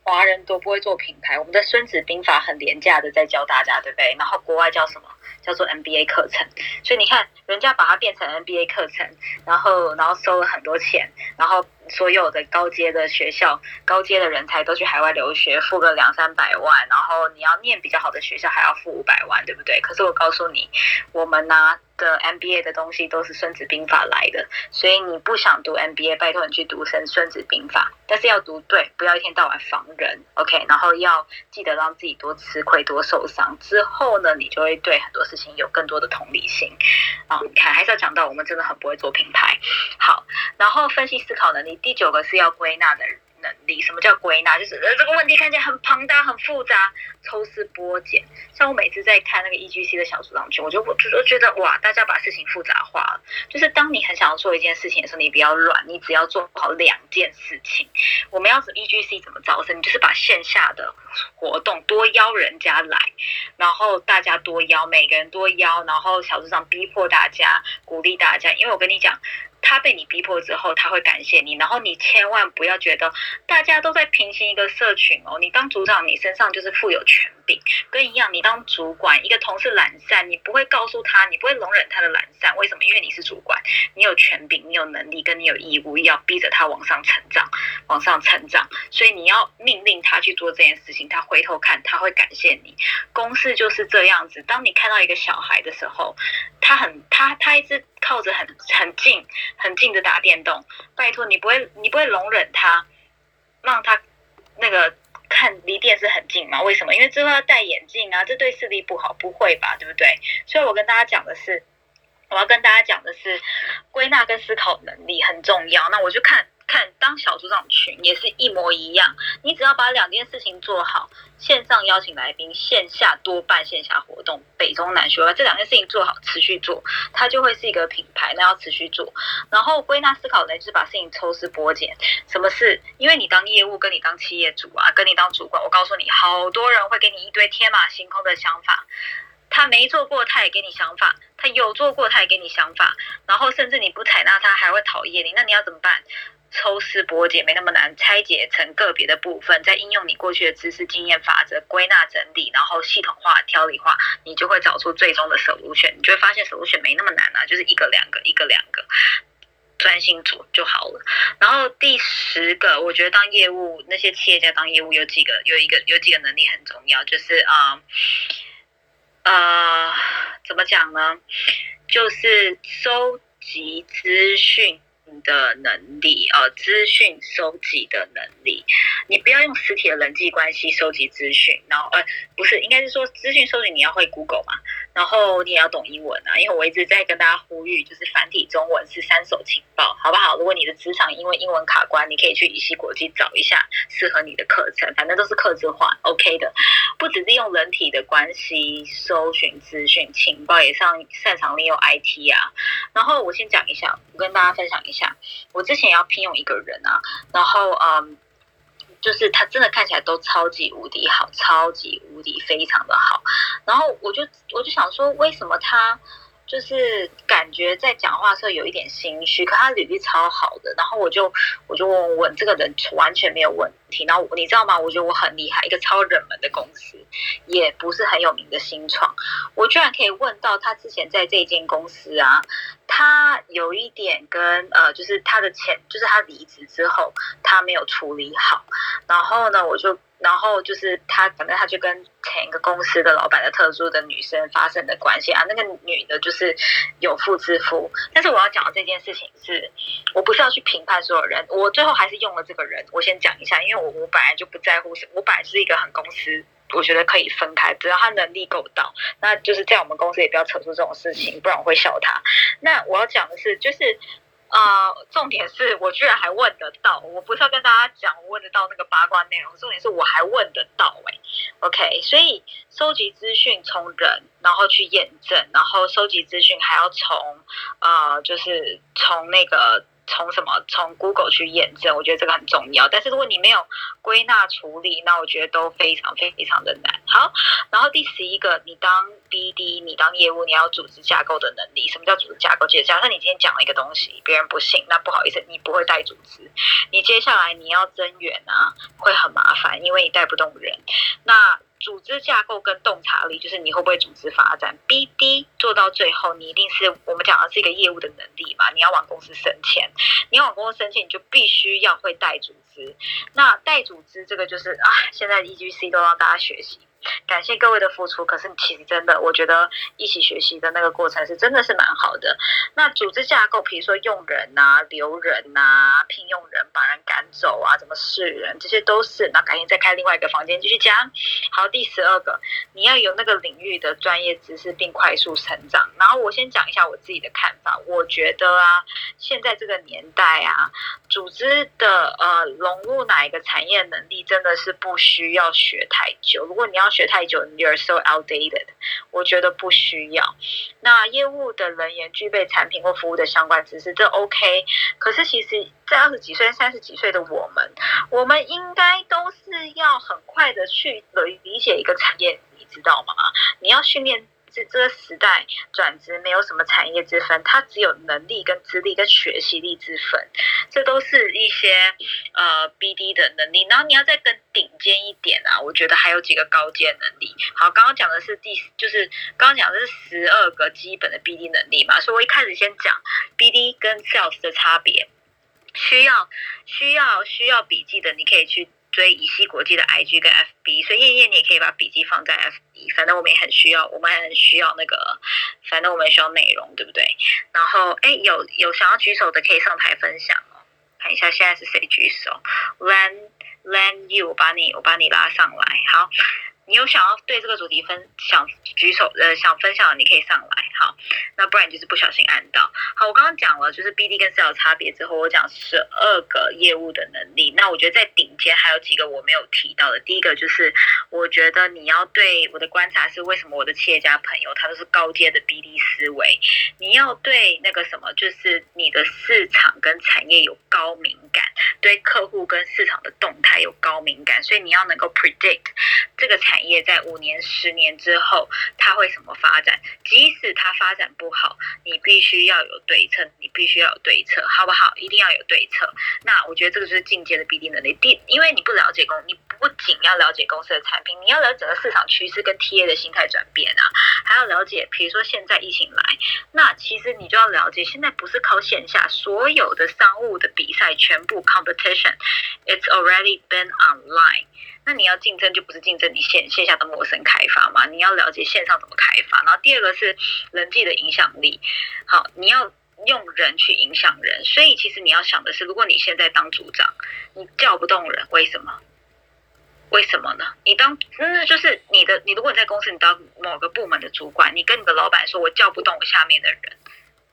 华人都不会做品牌，我们的《孙子兵法》很廉价的在教大家，对不对？然后国外叫什么？叫做 MBA 课程。所以你看，人家把它变成 MBA 课程，然后然后收了很多钱，然后。所有的高阶的学校、高阶的人才都去海外留学，付个两三百万，然后你要念比较好的学校还要付五百万，对不对？可是我告诉你，我们拿的 MBA 的东西都是《孙子兵法》来的，所以你不想读 MBA，拜托你去读《孙孙子兵法》，但是要读对，不要一天到晚防人，OK？然后要记得让自己多吃亏、多受伤，之后呢，你就会对很多事情有更多的同理心。啊，你看，还是要讲到我们真的很不会做品牌，好，然后分析思考能力。第九个是要归纳的力。什么叫归纳？就是呃这个问题看起来很庞大、很复杂，抽丝剥茧。像我每次在看那个 E G C 的小组当中，我就我就觉得哇，大家把事情复杂化了。就是当你很想要做一件事情的时候，你不要乱，你只要做好两件事情。我们要怎 E G C 怎么招生？你就是把线下的活动多邀人家来，然后大家多邀，每个人多邀，然后小组长逼迫大家，鼓励大家。因为我跟你讲。他被你逼迫之后，他会感谢你。然后你千万不要觉得大家都在平行一个社群哦。你当组长，你身上就是富有全柄，跟一样，你当主管，一个同事懒散，你不会告诉他，你不会容忍他的懒散，为什么？因为你是主管，你有权柄，你有能力，跟你有义务要逼着他往上成长，往上成长，所以你要命令他去做这件事情，他回头看，他会感谢你。公司就是这样子，当你看到一个小孩的时候，他很他他一直靠着很很近很近的打电动，拜托你不会你不会容忍他，让他那个。看离电视很近嘛？为什么？因为之后要戴眼镜啊，这对视力不好，不会吧？对不对？所以我跟大家讲的是，我要跟大家讲的是，归纳跟思考能力很重要。那我就看。看当小组长群也是一模一样，你只要把两件事情做好，线上邀请来宾，线下多办线下活动，北中南学这两件事情做好，持续做，它就会是一个品牌，那要持续做。然后归纳思考呢，就是把事情抽丝剥茧。什么事？因为你当业务，跟你当企业主啊，跟你当主管，我告诉你，好多人会给你一堆天马行空的想法，他没做过，他也给你想法；他有做过，他也给你想法。然后甚至你不采纳他，还会讨厌你，那你要怎么办？抽丝剥茧没那么难，拆解成个别的部分，再应用你过去的知识、经验、法则，归纳整理，然后系统化、条理化，你就会找出最终的首如选。你就会发现首如选没那么难啊，就是一个两个，一个两个，专心做就好了。然后第十个，我觉得当业务那些企业家当业务有几个，有一个有几个能力很重要，就是啊，呃，怎么讲呢？就是收集资讯。的能力，呃，资讯收集的能力，你不要用实体的人际关系收集资讯，然后，呃，不是，应该是说资讯收集你要会 Google 嘛，然后你也要懂英文啊，因为我一直在跟大家呼吁，就是繁体中文是三手情报，好不好？如果你的职场因为英文卡关，你可以去乙烯国际找一下适合你的课程，反正都是客制化，OK 的，不只是用人体的关系搜寻资讯情报，也上擅长利用 IT 啊，然后我先讲一下，我跟大家分享一下。我之前要聘用一个人啊，然后嗯，就是他真的看起来都超级无敌好，超级无敌非常的好，然后我就我就想说，为什么他？就是感觉在讲话时候有一点心虚，可他履历超好的，然后我就我就问问这个人完全没有问题，然后你知道吗？我觉得我很厉害，一个超热门的公司，也不是很有名的新创，我居然可以问到他之前在这间公司啊，他有一点跟呃，就是他的前，就是他离职之后他没有处理好，然后呢，我就。然后就是他，反正他就跟前一个公司的老板的特殊的女生发生的关系啊。那个女的就是有妇之夫，但是我要讲的这件事情是，我不是要去评判所有人，我最后还是用了这个人。我先讲一下，因为我我本来就不在乎，我本来是一个很公司，我觉得可以分开，只要他能力够到，那就是在我们公司也不要扯出这种事情，不然我会笑他。那我要讲的是，就是。呃，重点是我居然还问得到，我不是要跟大家讲我问得到那个八卦内容，重点是我还问得到哎，OK，所以收集资讯从人，然后去验证，然后收集资讯还要从呃，就是从那个。从什么？从 Google 去验证，我觉得这个很重要。但是如果你没有归纳处理，那我觉得都非常非常的难。好，然后第十一个，你当 BD，你当业务，你要组织架构的能力。什么叫组织架构？就假设你今天讲了一个东西，别人不信，那不好意思，你不会带组织。你接下来你要增援啊，会很麻烦，因为你带不动人。那组织架构跟洞察力，就是你会不会组织发展。BD 做到最后，你一定是我们讲的是一个业务的能力嘛？你要往公司升迁，你要往公司升迁，你就必须要会带组织。那带组织这个就是啊，现在 EGC 都让大家学习。感谢各位的付出，可是其实真的，我觉得一起学习的那个过程是真的是蛮好的。那组织架构，比如说用人呐、留人呐、聘用人、把人赶走啊、怎么试人，这些都是。那赶紧再开另外一个房间继续讲。好，第十二个，你要有那个领域的专业知识并快速成长。然后我先讲一下我自己的看法，我觉得啊，现在这个年代啊，组织的呃融入哪一个产业能力真的是不需要学太久。如果你要学太久，you're so outdated。我觉得不需要。那业务的人员具备产品或服务的相关知识，这 OK。可是其实，在二十几岁、三十几岁的我们，我们应该都是要很快的去理解一个产业，你知道吗？你要训练。这这个时代转职没有什么产业之分，它只有能力跟资历跟学习力之分，这都是一些呃 BD 的能力。然后你要再更顶尖一点啊，我觉得还有几个高阶能力。好，刚刚讲的是第，就是刚刚讲的是十二个基本的 BD 能力嘛，所以我一开始先讲 BD 跟 Sales 的差别。需要需要需要笔记的，你可以去。追以西国际的 IG 跟 FB，所以燕燕你也可以把笔记放在 FB，反正我们也很需要，我们很需要那个，反正我们需要内容，对不对？然后哎，有有想要举手的可以上台分享哦，看一下现在是谁举手，Len Len You，我把你我把你拉上来，好。你有想要对这个主题分想举手呃想分享的，你可以上来好，那不然就是不小心按到。好，我刚刚讲了就是 BD 跟 Sales 差别之后，我讲十二个业务的能力。那我觉得在顶尖还有几个我没有提到的。第一个就是我觉得你要对我的观察是为什么我的企业家朋友他都是高阶的 BD 思维，你要对那个什么就是你的市场跟产业有高敏感，对客户跟市场的动态有高敏感，所以你要能够 predict 这个产。产业在五年、十年之后，它会什么发展？即使它发展不好，你必须要有对策，你必须要有对策，好不好？一定要有对策。那我觉得这个就是进阶的 BD 能力。第，因为你不了解公，你不仅要了解公司的产品，你要了解整个市场趋势跟 TA 的心态转变啊，还要了解，比如说现在疫情来，那其实你就要了解，现在不是靠线下，所有的商务的比赛全部 competition，it's already been online。那你要竞争就不是竞争你线线下的陌生开发嘛？你要了解线上怎么开发。然后第二个是人际的影响力，好，你要用人去影响人。所以其实你要想的是，如果你现在当组长，你叫不动人，为什么？为什么呢？你当那就是你的，你如果你在公司，你当某个部门的主管，你跟你的老板说，我叫不动我下面的人，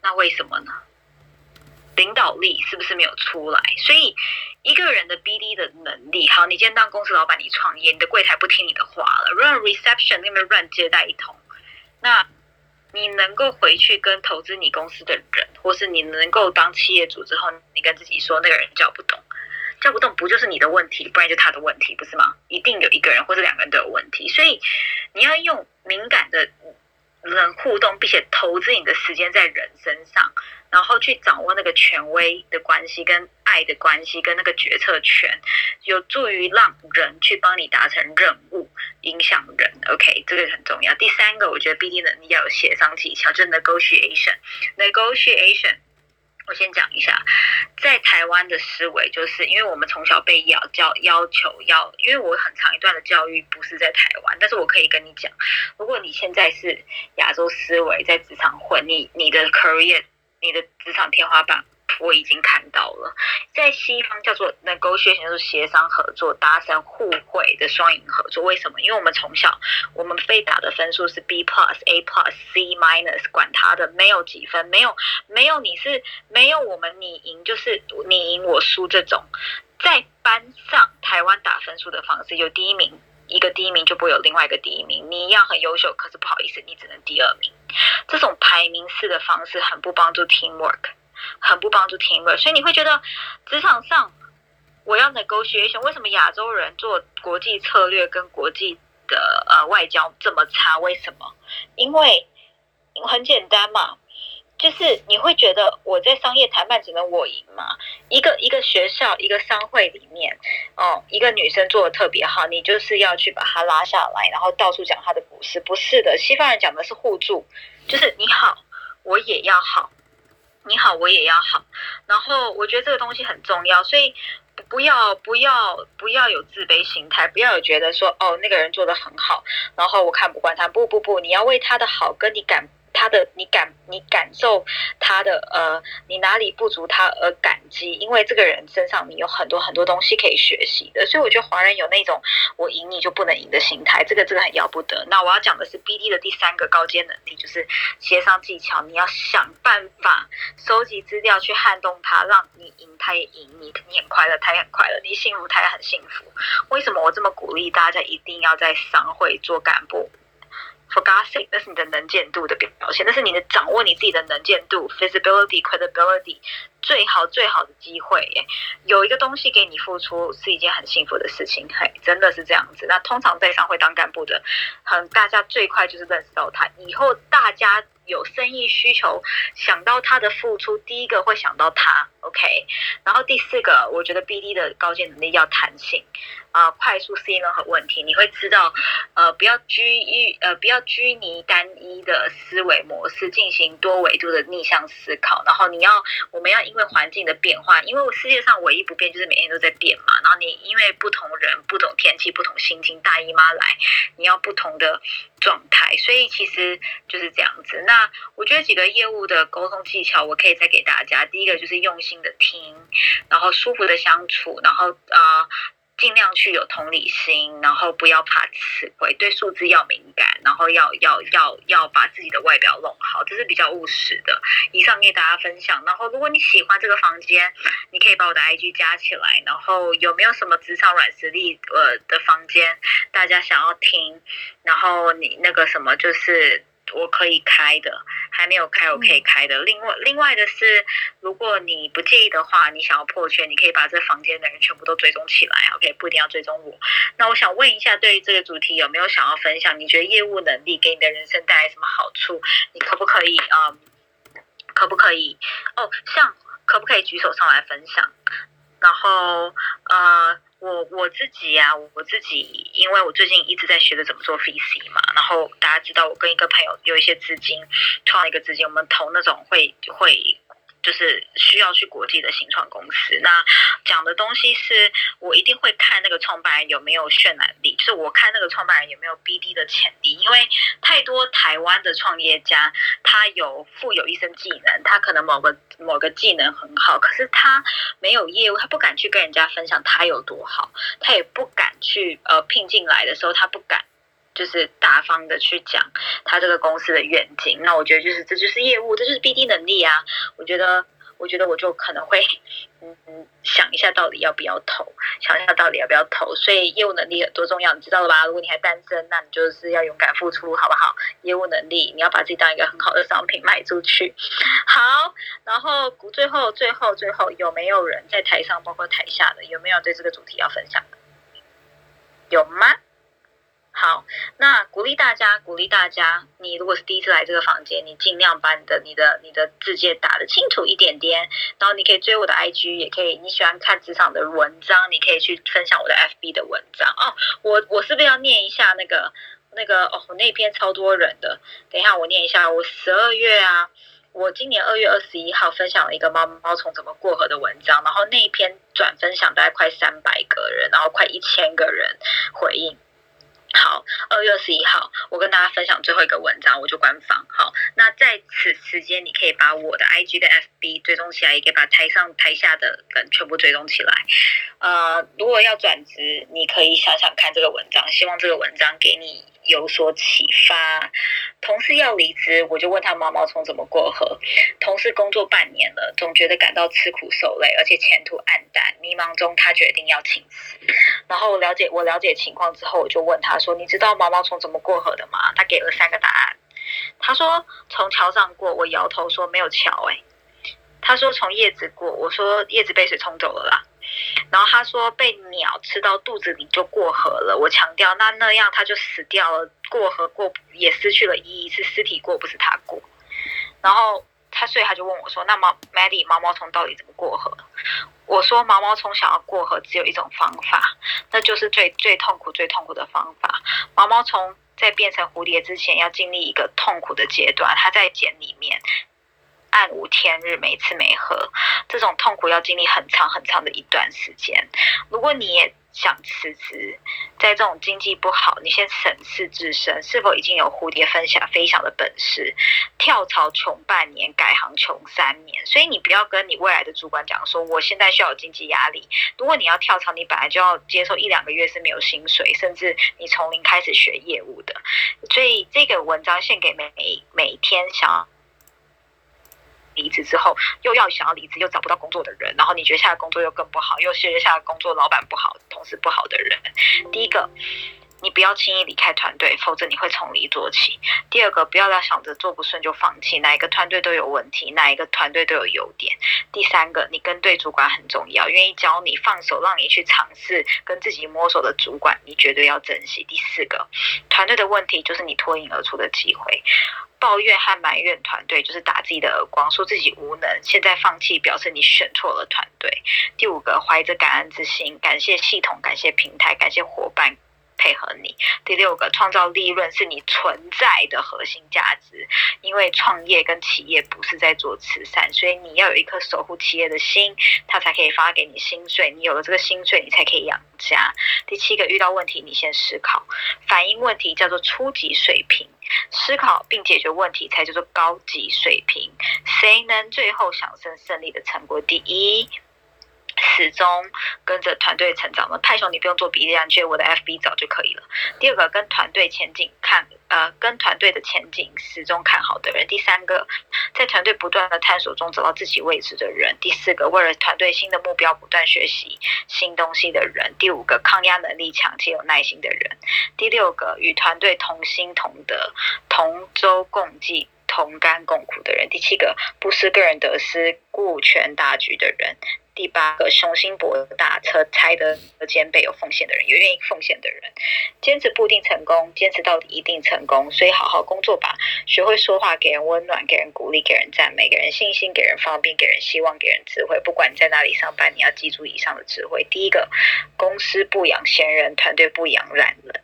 那为什么呢？领导力是不是没有出来？所以一个人的 BD 的能力，好，你今天当公司老板，你创业，你的柜台不听你的话了，run reception 那边乱接待一通，那你能够回去跟投资你公司的人，或是你能够当企业主之后，你跟自己说那个人叫不动，叫不动不就是你的问题，不然就他的问题，不是吗？一定有一个人或者两个人都有问题，所以你要用敏感的人互动，并且投资你的时间在人身上。然后去掌握那个权威的关系、跟爱的关系、跟那个决策权，有助于让人去帮你达成任务，影响人。OK，这个很重要。第三个，我觉得必定能力要有协商技巧，就 negotiation。negotiation，先讲一下，在台湾的思维，就是因为我们从小被要教要求要，因为我很长一段的教育不是在台湾，但是我可以跟你讲，如果你现在是亚洲思维在职场混，你你的 career。你的职场天花板我已经看到了，在西方叫做 negotiation，就是协商合作、达成互惠的双赢合作。为什么？因为我们从小我们被打的分数是 B plus、A plus、C minus，管他的，没有几分，没有没有你是没有我们你赢就是你赢我输这种，在班上台湾打分数的方式有第一名。一个第一名就不会有另外一个第一名，你一样很优秀，可是不好意思，你只能第二名。这种排名式的方式很不帮助 teamwork，很不帮助 team，。所以你会觉得职场上我要 negotiation，为什么亚洲人做国际策略跟国际的呃外交这么差？为什么？因为很简单嘛。就是你会觉得我在商业谈判只能我赢吗？一个一个学校一个商会里面，哦，一个女生做的特别好，你就是要去把她拉下来，然后到处讲她的故事，不是的。西方人讲的是互助，就是你好，我也要好，你好，我也要好。然后我觉得这个东西很重要，所以不要不要不要有自卑心态，不要有觉得说哦那个人做的很好，然后我看不惯他。不不不，你要为他的好跟你感。他的，你你感受他的，呃，你哪里不足他而感激，因为这个人身上你有很多很多东西可以学习的，所以我觉得华人有那种我赢你就不能赢的心态，这个这个很要不得。那我要讲的是 BD 的第三个高阶能力，就是协商技巧，你要想办法收集资料去撼动他，让你赢他也赢你，你很快乐他也很快乐，你幸福他也很幸福。为什么我这么鼓励大家一定要在商会做干部？For God's sake，那是你的能见度的表现，那是你的掌握你自己的能见度，visibility credibility，最好最好的机会耶。有一个东西给你付出是一件很幸福的事情，嘿，真的是这样子。那通常在商会当干部的，很大家最快就是认识到他，以后大家。有生意需求，想到他的付出，第一个会想到他，OK。然后第四个，我觉得 BD 的高阶能力要弹性，啊，快速适应任何问题。你会知道，呃，不要拘于呃，不要拘泥单一的思维模式，进行多维度的逆向思考。然后你要，我们要因为环境的变化，因为世界上唯一不变就是每天都在变嘛。然后你因为不同人、不同天气、不同心情，大姨妈来，你要不同的状态。所以其实就是这样子。那我觉得几个业务的沟通技巧，我可以再给大家。第一个就是用心的听，然后舒服的相处，然后啊。尽量去有同理心，然后不要怕吃亏，对数字要敏感，然后要要要要把自己的外表弄好，这是比较务实的。以上给大家分享。然后，如果你喜欢这个房间，你可以把我的 IG 加起来。然后，有没有什么职场软实力呃的房间，大家想要听？然后你那个什么就是。我可以开的，还没有开，我可以开的。另外，另外的是，如果你不介意的话，你想要破圈，你可以把这房间的人全部都追踪起来，OK？不一定要追踪我。那我想问一下，对于这个主题有没有想要分享？你觉得业务能力给你的人生带来什么好处？你可不可以啊？可不可以？哦，像可不可以举手上来分享？然后呃。我我自己呀，我自己，因为我最近一直在学着怎么做 VC 嘛，然后大家知道我跟一个朋友有一些资金，创一个资金，我们投那种会会。就是需要去国际的新创公司。那讲的东西是我一定会看那个创办人有没有渲染力，就是我看那个创办人有没有 BD 的潜力。因为太多台湾的创业家，他有富有一身技能，他可能某个某个技能很好，可是他没有业务，他不敢去跟人家分享他有多好，他也不敢去呃聘进来的时候，他不敢。就是大方的去讲他这个公司的愿景，那我觉得就是这就是业务，这就是 BD 能力啊。我觉得，我觉得我就可能会，嗯嗯，想一下到底要不要投，想一下到底要不要投。所以业务能力有多重要，你知道了吧？如果你还单身，那你就是要勇敢付出，好不好？业务能力，你要把自己当一个很好的商品卖出去。好，然后最后最后最后有没有人在台上，包括台下的，有没有对这个主题要分享的？有吗？好，那鼓励大家，鼓励大家。你如果是第一次来这个房间，你尽量把你的、你的、你的字界打得清楚一点点。然后你可以追我的 IG，也可以。你喜欢看职场的文章，你可以去分享我的 FB 的文章哦。我我是不是要念一下那个那个哦？那篇超多人的，等一下我念一下。我十二月啊，我今年二月二十一号分享了一个猫猫虫怎么过河的文章，然后那一篇转分享大概快三百个人，然后快一千个人回应。好，二月二十一号，我跟大家分享最后一个文章，我就官方。好，那在此时间，你可以把我的 IG 跟 FB 追踪起来，也可以把台上台下的人全部追踪起来。呃，如果要转职，你可以想想看这个文章，希望这个文章给你。有所启发，同事要离职，我就问他毛毛虫怎么过河。同事工作半年了，总觉得感到吃苦受累，而且前途黯淡，迷茫中他决定要请辞。然后了解我了解情况之后，我就问他说：“你知道毛毛虫怎么过河的吗？”他给了三个答案。他说：“从桥上过。”我摇头说：“没有桥。”哎，他说：“从叶子过。”我说：“叶子被水冲走了啦。”然后他说被鸟吃到肚子里就过河了。我强调那那样他就死掉了，过河过也失去了意义，是尸体过不是他过。然后他所以他就问我说：“那毛 Maddie 毛毛虫到底怎么过河？”我说：“毛毛虫想要过河只有一种方法，那就是最最痛苦最痛苦的方法。毛毛虫在变成蝴蝶之前要经历一个痛苦的阶段，它在茧里面。”暗无天日，没吃没喝，这种痛苦要经历很长很长的一段时间。如果你也想辞职，在这种经济不好，你先审视自身是否已经有蝴蝶分享飞翔的本事。跳槽穷半年，改行穷三年。所以你不要跟你未来的主管讲说，我现在需要有经济压力。如果你要跳槽，你本来就要接受一两个月是没有薪水，甚至你从零开始学业务的。所以这个文章献给每每天想。离职之后又要想要离职又找不到工作的人，然后你觉得下个工作又更不好，又接下来工作老板不好，同事不好的人。第一个，你不要轻易离开团队，否则你会从零做起。第二个，不要老想着做不顺就放弃，哪一个团队都有问题，哪一个团队都有优点。第三个，你跟对主管很重要，愿意教你放手让你去尝试跟自己摸索的主管，你绝对要珍惜。第四个，团队的问题就是你脱颖而出的机会。抱怨和埋怨团队就是打自己的耳光，说自己无能，现在放弃表示你选错了团队。第五个，怀着感恩之心，感谢系统，感谢平台，感谢伙伴。配合你。第六个，创造利润是你存在的核心价值。因为创业跟企业不是在做慈善，所以你要有一颗守护企业的心，他才可以发给你薪水。你有了这个薪水，你才可以养家。第七个，遇到问题你先思考，反映问题叫做初级水平，思考并解决问题才叫做高级水平。谁能最后享胜胜利的成果？第一。始终跟着团队成长的泰雄，你不用做比例你觉我的 FB 找就可以了。第二个，跟团队前进，呃，跟团队的前景始终看好的人。第三个，在团队不断的探索中找到自己位置的人。第四个，为了团队新的目标不断学习新东西的人。第五个，抗压能力强且有耐心的人。第六个，与团队同心同德、同舟共济、同甘共苦的人。第七个，不失个人得失、顾全大局的人。第八个，雄心博大、车拆的肩背有奉献的人，有愿意奉献的人，坚持不一定成功，坚持到底一定成功。所以好好工作吧，学会说话，给人温暖，给人鼓励，给人赞美，给人信心，给人方便，给人希望，给人智慧。不管你在哪里上班，你要记住以上的智慧。第一个，公司不养闲人，团队不养懒人。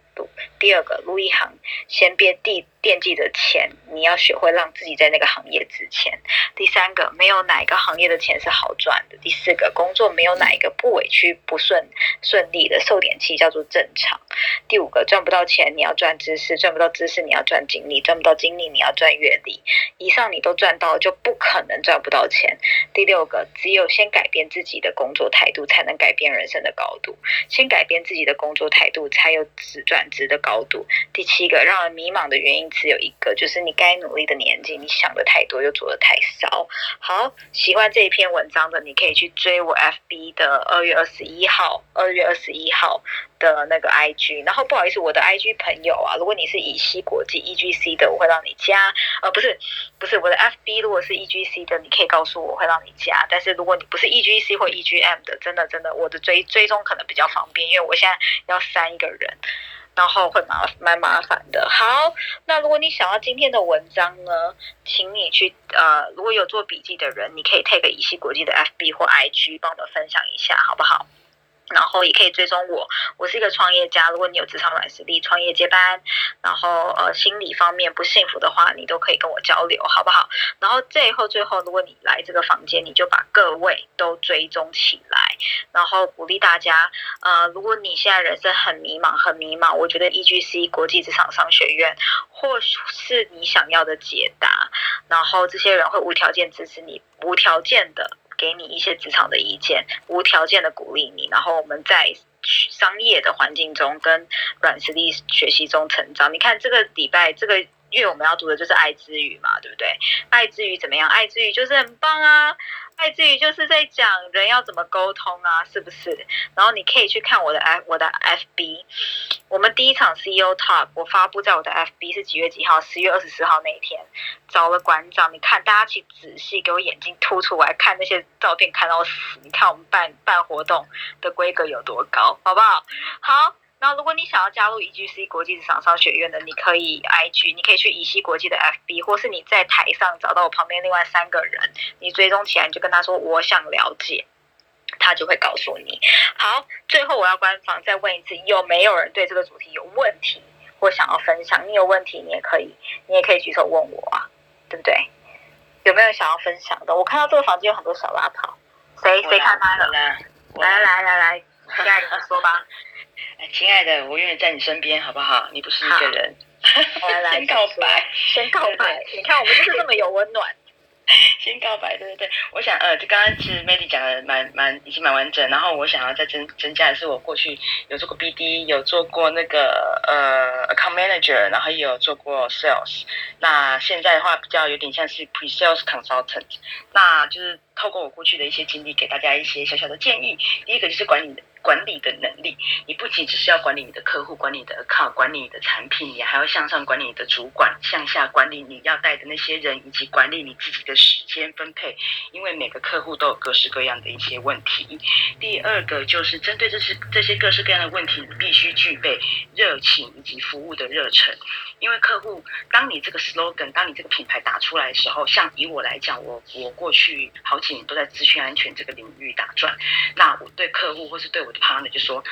第二个，入一行先别地惦记着钱，你要学会让自己在那个行业值钱。第三个，没有哪一个行业的钱是好赚的。第四个，工作没有哪一个不委屈、不顺顺利的，受点气叫做正常。第五个，赚不到钱你要赚知识，赚不到知识你要赚经历，赚不到经历你要赚阅历。以上你都赚到，就不可能赚不到钱。第六个，只有先改变自己的工作态度，才能改变人生的高度。先改变自己的工作态度，才有直转职的高度。第七个，让人迷茫的原因只有一个，就是你该努力的年纪，你想的太多又做的太少。好，喜欢这一篇文章的，你可以去追我 FB 的二月二十一号，二月二十一号。的那个 IG，然后不好意思，我的 IG 朋友啊，如果你是以西国际 EGC 的，我会让你加，呃，不是，不是我的 FB，如果是 EGC 的，你可以告诉我，我会让你加。但是如果你不是 EGC 或 EGM 的，真的真的，我的追追踪可能比较方便，因为我现在要删一个人，然后会麻蛮麻烦的。好，那如果你想要今天的文章呢，请你去呃，如果有做笔记的人，你可以 take 以西国际的 FB 或 IG 帮我们分享一下，好不好？然后也可以追踪我，我是一个创业家。如果你有职场软实力、创业接班，然后呃心理方面不幸福的话，你都可以跟我交流，好不好？然后最后最后，如果你来这个房间，你就把各位都追踪起，然后鼓励大家。呃，如果你现在人生很迷茫、很迷茫，我觉得 E G C 国际职场商学院或许是你想要的解答。然后这些人会无条件支持你，无条件的。给你一些职场的意见，无条件的鼓励你，然后我们在商业的环境中跟软实力学习中成长。你看这个礼拜这个因为我们要读的就是爱之语嘛，对不对？爱之语怎么样？爱之语就是很棒啊。爱之语就是在讲人要怎么沟通啊，是不是？然后你可以去看我的 F 我的 FB，我们第一场 CEO Talk 我发布在我的 FB 是几月几号？十月二十四号那一天，找了馆长，你看大家去仔细给我眼睛凸出来看那些照片，看到死。你看我们办办活动的规格有多高，好不好？好。那如果你想要加入 EGC 国际职场商学院的，你可以 IG，你可以去乙西国际的 FB，或是你在台上找到我旁边另外三个人，你追踪起来，你就跟他说我想了解，他就会告诉你。好，最后我要官方再问一次，有没有人对这个主题有问题或想要分享？你有问题，你也可以，你也可以举手问我啊，对不对？有没有想要分享的？我看到这个房间有很多小拉跑，谁谁开麦了？来来来来，下一个说吧。亲爱的，我永远在你身边，好不好？你不是一个人。来来，先告白，先告白。你看，我们就是这么有温暖。先告白，对对对。我想，呃，就刚刚其实 Mandy 讲的蛮蛮已经蛮完整，然后我想要再增增加的是，我过去有做过 BD，有做过那个呃 Account Manager，然后也有做过 Sales。那现在的话，比较有点像是 Pre Sales Consultant。那就是透过我过去的一些经历，给大家一些小小的建议。第一个就是管理管理的能力，你不仅只是要管理你的客户、管理你的 account、管理你的产品，你还要向上管理你的主管，向下管理你要带的那些人，以及管理你自己的时间分配。因为每个客户都有各式各样的一些问题。第二个就是针对这些这些各式各样的问题，你必须具备热情以及服务的热忱。因为客户，当你这个 slogan，当你这个品牌打出来的时候，像以我来讲，我我过去好几年都在资讯安全这个领域打转，那我对客户或是对我的 partner 就说，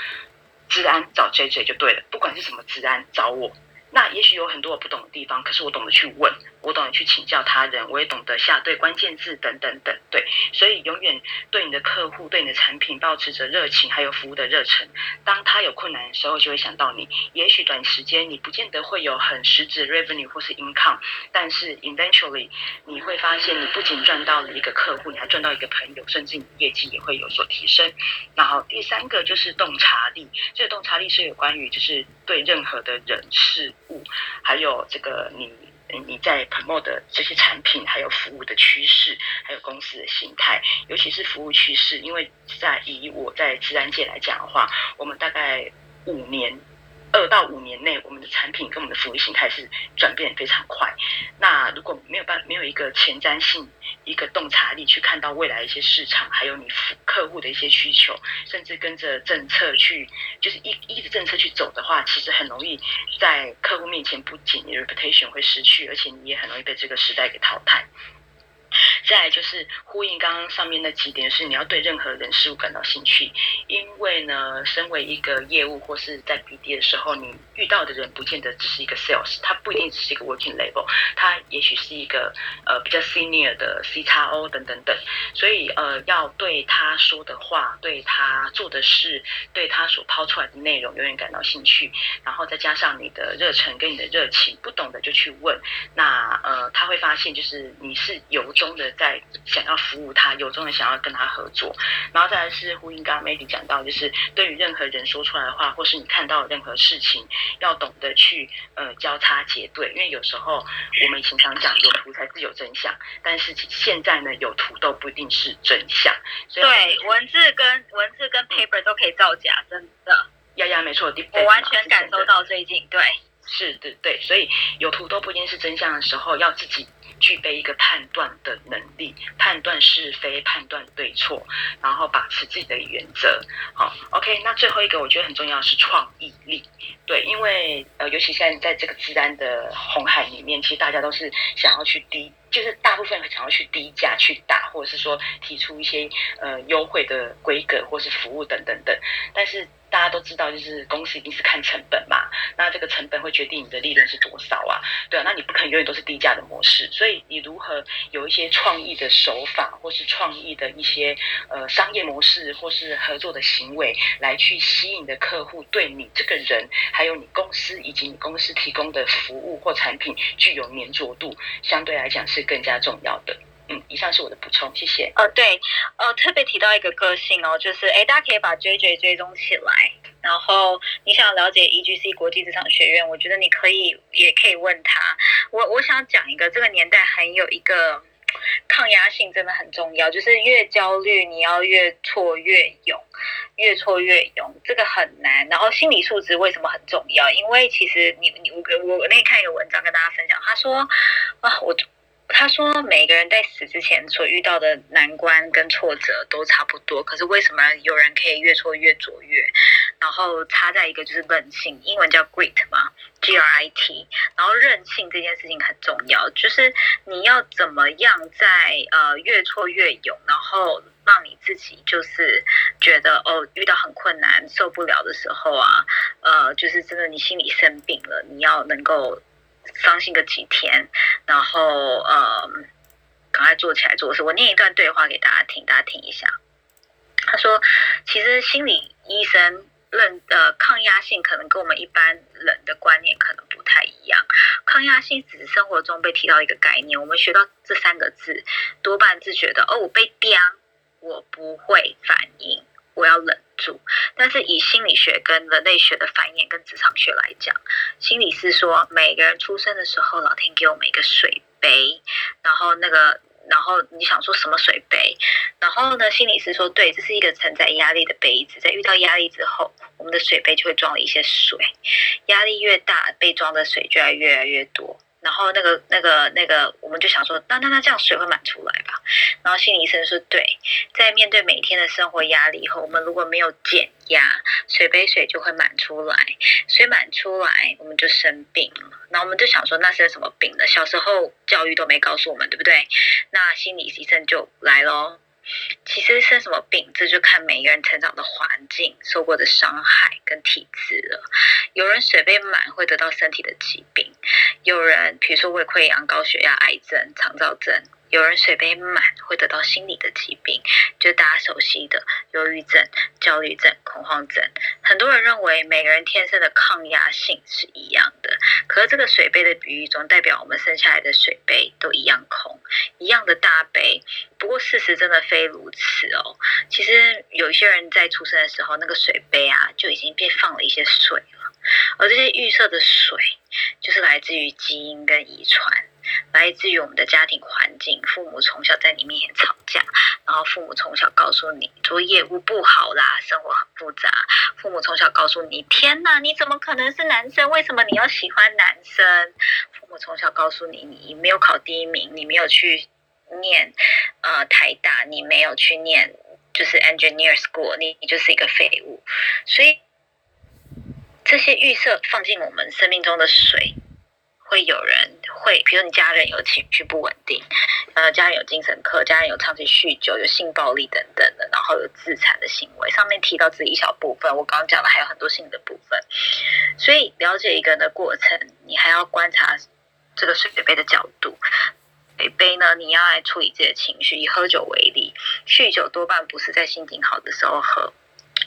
治安找 J J 就对了，不管是什么治安找我。那也许有很多我不懂的地方，可是我懂得去问，我懂得去请教他人，我也懂得下对关键字等等等，对，所以永远对你的客户、对你的产品保持着热情，还有服务的热忱。当他有困难的时候，就会想到你。也许短时间你不见得会有很实质 revenue 或是 income，但是 eventually 你会发现，你不仅赚到了一个客户，你还赚到一个朋友，甚至你业绩也会有所提升。然后第三个就是洞察力，这个洞察力是有关于就是对任何的人事。物，还有这个你你在 promote 的这些产品，还有服务的趋势，还有公司的形态，尤其是服务趋势，因为在以我在自然界来讲的话，我们大概五年。二到五年内，我们的产品跟我们的服务形态是转变非常快。那如果没有办没有一个前瞻性、一个洞察力去看到未来一些市场，还有你客户的一些需求，甚至跟着政策去，就是依依着政策去走的话，其实很容易在客户面前，不仅你 reputation 会失去，而且你也很容易被这个时代给淘汰。再就是呼应刚刚上面那几点，是你要对任何人事物感到兴趣，因为呢，身为一个业务或是在 BD 的时候，你遇到的人不见得只是一个 sales，他不一定只是一个 working level，他也许是一个呃比较 senior 的 C 叉 O 等等等，所以呃要对他说的话，对他做的事，对他所抛出来的内容永远感到兴趣，然后再加上你的热忱跟你的热情，不懂的就去问，那呃他会发现就是你是有衷的。在想要服务他，有中的想要跟他合作，然后再来是呼应刚刚 Mady 讲到，就是对于任何人说出来的话，或是你看到任何事情，要懂得去呃交叉结对，因为有时候我们以前常讲有图才是有真相，但是现在呢有图都不一定是真相。对，文字跟文字跟 paper 都可以造假，真的。丫丫，没错，我完全感受到最近对，是的，对，所以有图都不一定是真相的时候，要自己。具备一个判断的能力，判断是非，判断对错，然后把持自己的原则。好，OK。那最后一个我觉得很重要是创意力，对，因为呃，尤其现在在这个自然的红海里面，其实大家都是想要去低，就是大部分想要去低价去打，或者是说提出一些呃优惠的规格或是服务等等等，但是。大家都知道，就是公司一定是看成本嘛，那这个成本会决定你的利润是多少啊？对啊，那你不可能永远都是低价的模式，所以你如何有一些创意的手法，或是创意的一些呃商业模式，或是合作的行为，来去吸引的客户对你这个人，还有你公司以及你公司提供的服务或产品具有粘着度，相对来讲是是更加重要的。嗯，以上是我的补充，谢谢。呃，对，呃，特别提到一个个性哦，就是哎，大家可以把 J J 追踪起来，然后你想了解 E G C 国际职场学院，我觉得你可以也可以问他。我我想讲一个，这个年代很有一个抗压性真的很重要，就是越焦虑你要越挫越勇，越挫越勇，这个很难。然后心理素质为什么很重要？因为其实你你我我那天看一个文章跟大家分享，他说啊我。他说，每个人在死之前所遇到的难关跟挫折都差不多，可是为什么有人可以越挫越卓越？然后差在一个就是韧性，英文叫 grit 嘛，G R I T。然后韧性这件事情很重要，就是你要怎么样在呃越挫越勇，然后让你自己就是觉得哦遇到很困难受不了的时候啊，呃就是真的你心里生病了，你要能够。伤心个几天，然后呃，赶快坐起来做事。我念一段对话给大家听，大家听一下。他说：“其实心理医生认呃抗压性可能跟我们一般人的观念可能不太一样。抗压性只是生活中被提到一个概念，我们学到这三个字，多半是觉得哦，我被刁，我不会反应。”我要忍住，但是以心理学跟人类学的繁衍跟职场学来讲，心理是说每个人出生的时候，老天给我们一个水杯，然后那个然后你想说什么水杯？然后呢，心理师说，对，这是一个承载压力的杯子，在遇到压力之后，我们的水杯就会装了一些水，压力越大，被装的水就要越来越多。然后那个、那个、那个，我们就想说，那那那这样水会满出来吧？然后心理医生说，对，在面对每天的生活压力以后，我们如果没有减压，水杯水就会满出来，水满出来，我们就生病了。然后我们就想说，那是什么病呢？小时候教育都没告诉我们，对不对？那心理医生就来喽。其实生什么病，这就看每个人成长的环境、受过的伤害跟体质了。有人水杯满会得到身体的疾病，有人比如说胃溃疡、高血压、癌症、肠燥症。有人水杯满会得到心理的疾病，就大家熟悉的忧郁症、焦虑症、恐慌症。很多人认为每个人天生的抗压性是一样的，可是这个水杯的比喻中，代表我们生下来的水杯都一样空，一样的大杯。不过事实真的非如此哦。其实有些人在出生的时候，那个水杯啊就已经被放了一些水了，而这些预设的水，就是来自于基因跟遗传。来自于我们的家庭环境，父母从小在你面前吵架，然后父母从小告诉你做业务不好啦，生活很复杂。父母从小告诉你，天哪，你怎么可能是男生？为什么你要喜欢男生？父母从小告诉你，你没有考第一名，你没有去念呃台大，你没有去念就是 engineer school，你你就是一个废物。所以这些预设放进我们生命中的水。会有人会，比如你家人有情绪不稳定，呃，家人有精神科，家人有长期酗酒、有性暴力等等的，然后有自残的行为。上面提到只一小部分，我刚刚讲的还有很多性的部分。所以了解一个人的过程，你还要观察这个水杯的角度。水杯呢，你要来处理自己的情绪。以喝酒为例，酗酒多半不是在心情好的时候喝。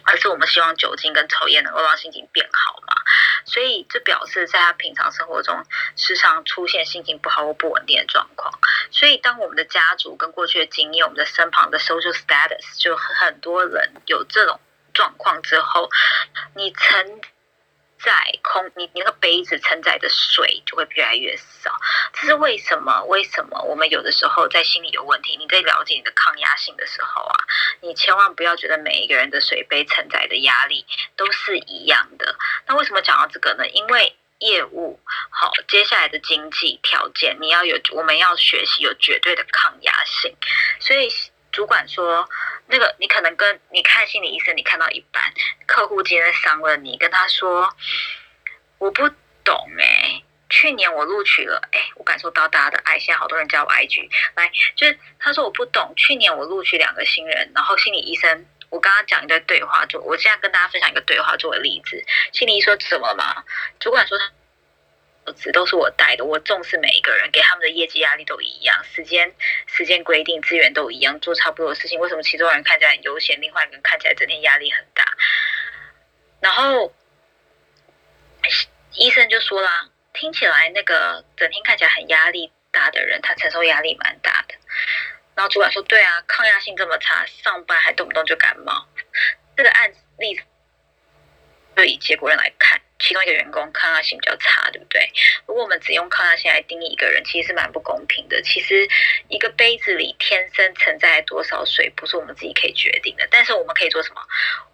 而是我们希望酒精跟抽烟能够让心情变好嘛？所以这表示在他平常生活中时常出现心情不好或不稳定的状况。所以当我们的家族跟过去的经验、我们的身旁的 social status，就很多人有这种状况之后，你曾。在空，你你那个杯子承载的水就会越来越少，这是为什么？为什么我们有的时候在心里有问题？你在了解你的抗压性的时候啊，你千万不要觉得每一个人的水杯承载的压力都是一样的。那为什么讲到这个呢？因为业务好，接下来的经济条件，你要有，我们要学习有绝对的抗压性，所以。主管说：“那个，你可能跟你看心理医生，你看到一半，客户今天伤了你，跟他说，我不懂哎，去年我录取了，哎，我感受到大家的爱，现在好多人叫我 IG 来，就是他说我不懂，去年我录取两个新人，然后心理医生，我刚刚讲一段对话，就我现在跟大家分享一个对话作为例子，心理医生怎么嘛？主管说他。”子都是我带的，我重视每一个人，给他们的业绩压力都一样，时间时间规定资源都一样，做差不多的事情。为什么其中人看起来很悠闲，另外一个人看起来整天压力很大？然后医生就说啦，听起来那个整天看起来很压力大的人，他承受压力蛮大的。然后主管说，对啊，抗压性这么差，上班还动不动就感冒。这个案例就以结果人来看。其中一个员工抗压性比较差，对不对？如果我们只用抗压性来定义一个人，其实是蛮不公平的。其实一个杯子里天生存在多少水，不是我们自己可以决定的。但是我们可以做什么？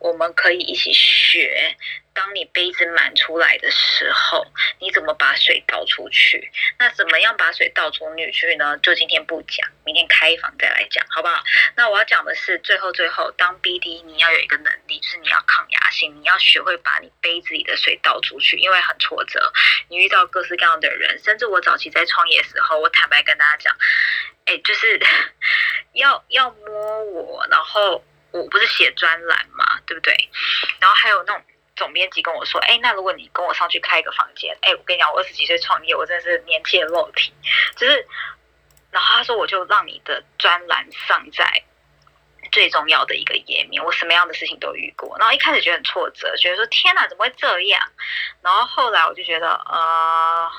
我们可以一起学。当你杯子满出来的时候，你怎么把水倒出去？那怎么样把水倒出女去呢？就今天不讲，明天开房再来讲，好不好？那我要讲的是最后最后，当 BD 你要有一个能力，就是你要抗压性，你要学会把你杯子里的水倒出去，因为很挫折，你遇到各式各样的人，甚至我早期在创业的时候，我坦白跟大家讲，哎，就是 要要摸我，然后我不是写专栏嘛，对不对？然后还有那种。总编辑跟我说：“哎，那如果你跟我上去开一个房间，哎，我跟你讲，我二十几岁创业，我真的是年轻的肉体，就是，然后他说我就让你的专栏上在最重要的一个页面，我什么样的事情都遇过，然后一开始觉得很挫折，觉得说天哪，怎么会这样？然后后来我就觉得，呃，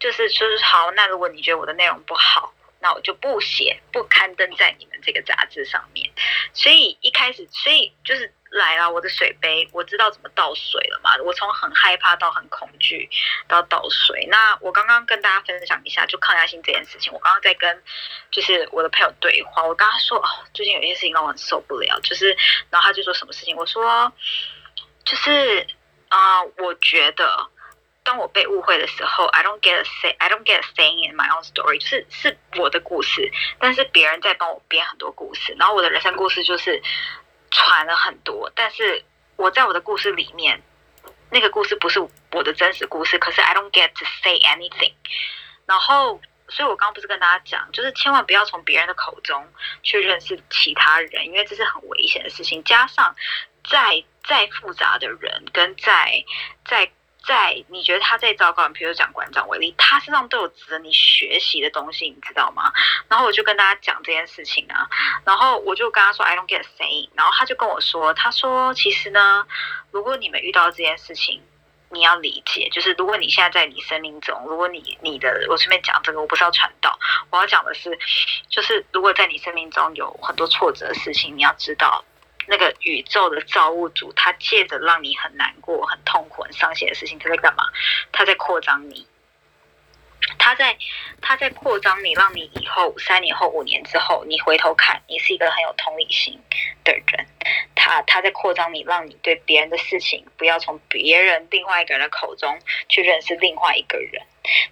就是就是好，那如果你觉得我的内容不好，那我就不写，不刊登在你们这个杂志上面。所以一开始，所以就是。”来了，我的水杯，我知道怎么倒水了嘛。我从很害怕到很恐惧到倒水。那我刚刚跟大家分享一下，就抗压性这件事情。我刚刚在跟就是我的朋友对话，我刚刚说哦，最近有一件事情让我很受不了，就是然后他就说什么事情，我说就是啊、我觉得。当我被误会的时候，I don't get a say, I don't get a saying in my own story，就是是我的故事，但是别人在帮我编很多故事，然后我的人生故事就是传了很多，但是我在我的故事里面，那个故事不是我的真实故事，可是 I don't get to say anything。然后，所以我刚刚不是跟大家讲，就是千万不要从别人的口中去认识其他人，因为这是很危险的事情。加上再再复杂的人，跟再再在你觉得他再糟糕，你比如讲馆长为例，他身上都有值得你学习的东西，你知道吗？然后我就跟大家讲这件事情啊，然后我就跟他说 I don't get say，然后他就跟我说，他说其实呢，如果你们遇到这件事情。你要理解，就是如果你现在在你生命中，如果你你的，我顺便讲这个，我不是要传道，我要讲的是，就是如果在你生命中有很多挫折的事情，你要知道，那个宇宙的造物主，他借着让你很难过、很痛苦、很伤心的事情，他在干嘛？他在扩张你，他在他在扩张你，让你以后三年后、五年之后，你回头看，你是一个很有同理心的人。他他在扩张你，让你对别人的事情不要从别人另外一个人的口中去认识另外一个人。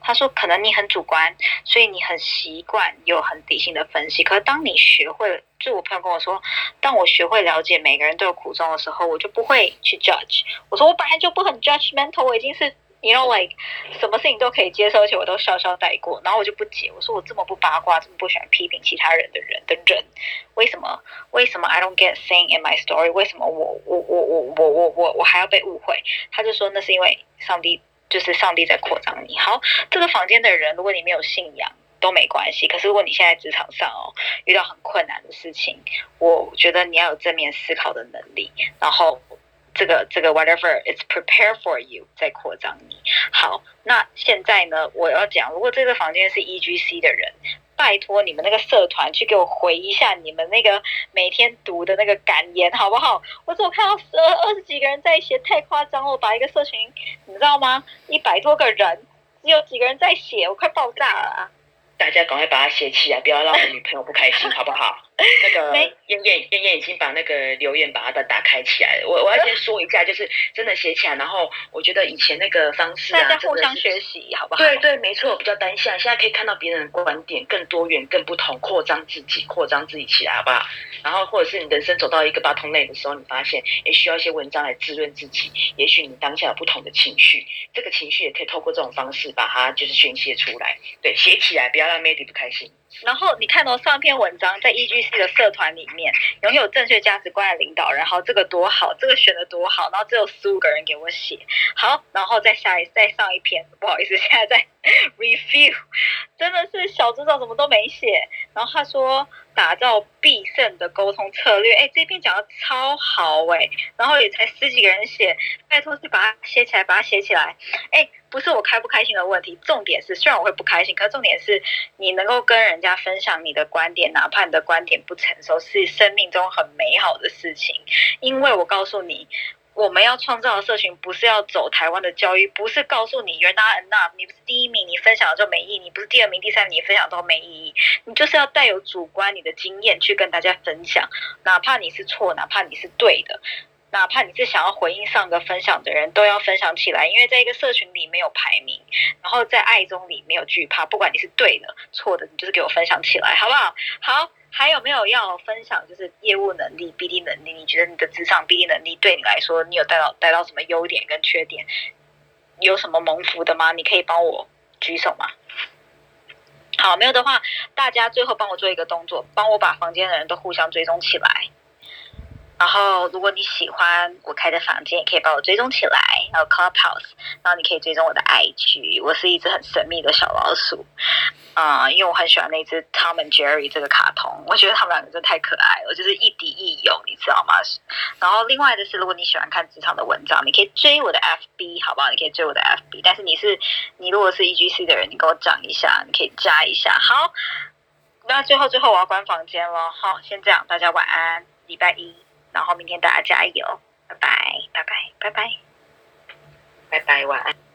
他说，可能你很主观，所以你很习惯有很理性的分析。可是当你学会了，就我朋友跟我说，当我学会了解每个人都有苦衷的时候，我就不会去 judge。我说我本来就不很 judgmental，我已经是。You know, like 什么事情都可以接受，而且我都笑笑带过。然后我就不解，我说我这么不八卦，这么不喜欢批评其他人的人的人，为什么？为什么 I don't get saying in my story？为什么我我我我我我我我还要被误会？他就说那是因为上帝就是上帝在扩张你。好，这个房间的人，如果你没有信仰都没关系。可是如果你现在职场上哦遇到很困难的事情，我觉得你要有正面思考的能力，然后。这个这个 whatever is prepare for you 在扩张你。好，那现在呢，我要讲，如果这个房间是 EGC 的人，拜托你们那个社团去给我回一下你们那个每天读的那个感言，好不好？我只有看到十二 二十几个人在写，太夸张了，把一个社群，你知道吗？一百多个人，只有几个人在写，我快爆炸了啊！大家赶快把它写起来，不要让我女朋友不开心，好不好？那个没燕燕燕燕已经把那个留言把它打开起来了。我我要先说一下，就是真的写起来，然后我觉得以前那个方式啊，大家互相学习，好不好？对对，没错，比较单向。现在可以看到别人的观点更多元、更不同，扩张自己，扩张自己起来，好不好？然后或者是你人生走到一个八通类的时候，你发现也需要一些文章来滋润自己。也许你当下有不同的情绪，这个情绪也可以透过这种方式把它就是宣泄出来。对，写起来，不要让 Mandy 不开心。然后你看到、上篇文章在 EGC 的社团里面，拥有正确价值观的领导然后，这个多好，这个选的多好，然后只有十五个人给我写，好，然后再下一再上一篇，不好意思，现在在 review，真的是小组长怎么都没写，然后他说打造必胜的沟通策略，哎，这篇讲的超好哎，然后也才十几个人写，拜托去把它写起来，把它写起来，哎，不是我开不开心的问题，重点是虽然我会不开心，可重点是你能够跟人家分享你的观点，哪怕你的观点不成熟，是生命中很美好的事情。因为我告诉你，我们要创造的社群不是要走台湾的教育，不是告诉你 you're not enough，你不是第一名，你分享了就没意义；你不是第二名、第三名，你分享都没意义。你就是要带有主观你的经验去跟大家分享，哪怕你是错，哪怕你是对的。哪怕你是想要回应上个分享的人，都要分享起来，因为在一个社群里没有排名，然后在爱中里没有惧怕，不管你是对的、错的，你就是给我分享起来，好不好？好，还有没有要分享？就是业务能力、BD 能力，你觉得你的职场 BD 能力对你来说，你有带到带到什么优点跟缺点？有什么蒙福的吗？你可以帮我举手吗？好，没有的话，大家最后帮我做一个动作，帮我把房间的人都互相追踪起来。然后，如果你喜欢我开的房间，也可以把我追踪起来，还有 Clubhouse，然后你可以追踪我的 IG，我是一只很神秘的小老鼠，啊、因为我很喜欢那只 Tom and Jerry 这个卡通，我觉得他们两个真的太可爱了，就是亦敌亦友，你知道吗？然后另外的是，如果你喜欢看职场的文章，你可以追我的 FB，好不好？你可以追我的 FB，但是你是你如果是 EGC 的人，你跟我讲一下，你可以加一下。好，那最后最后我要关房间了，好，先这样，大家晚安，礼拜一。然后明天大家加油，拜拜，拜拜，拜拜。拜拜，晚安。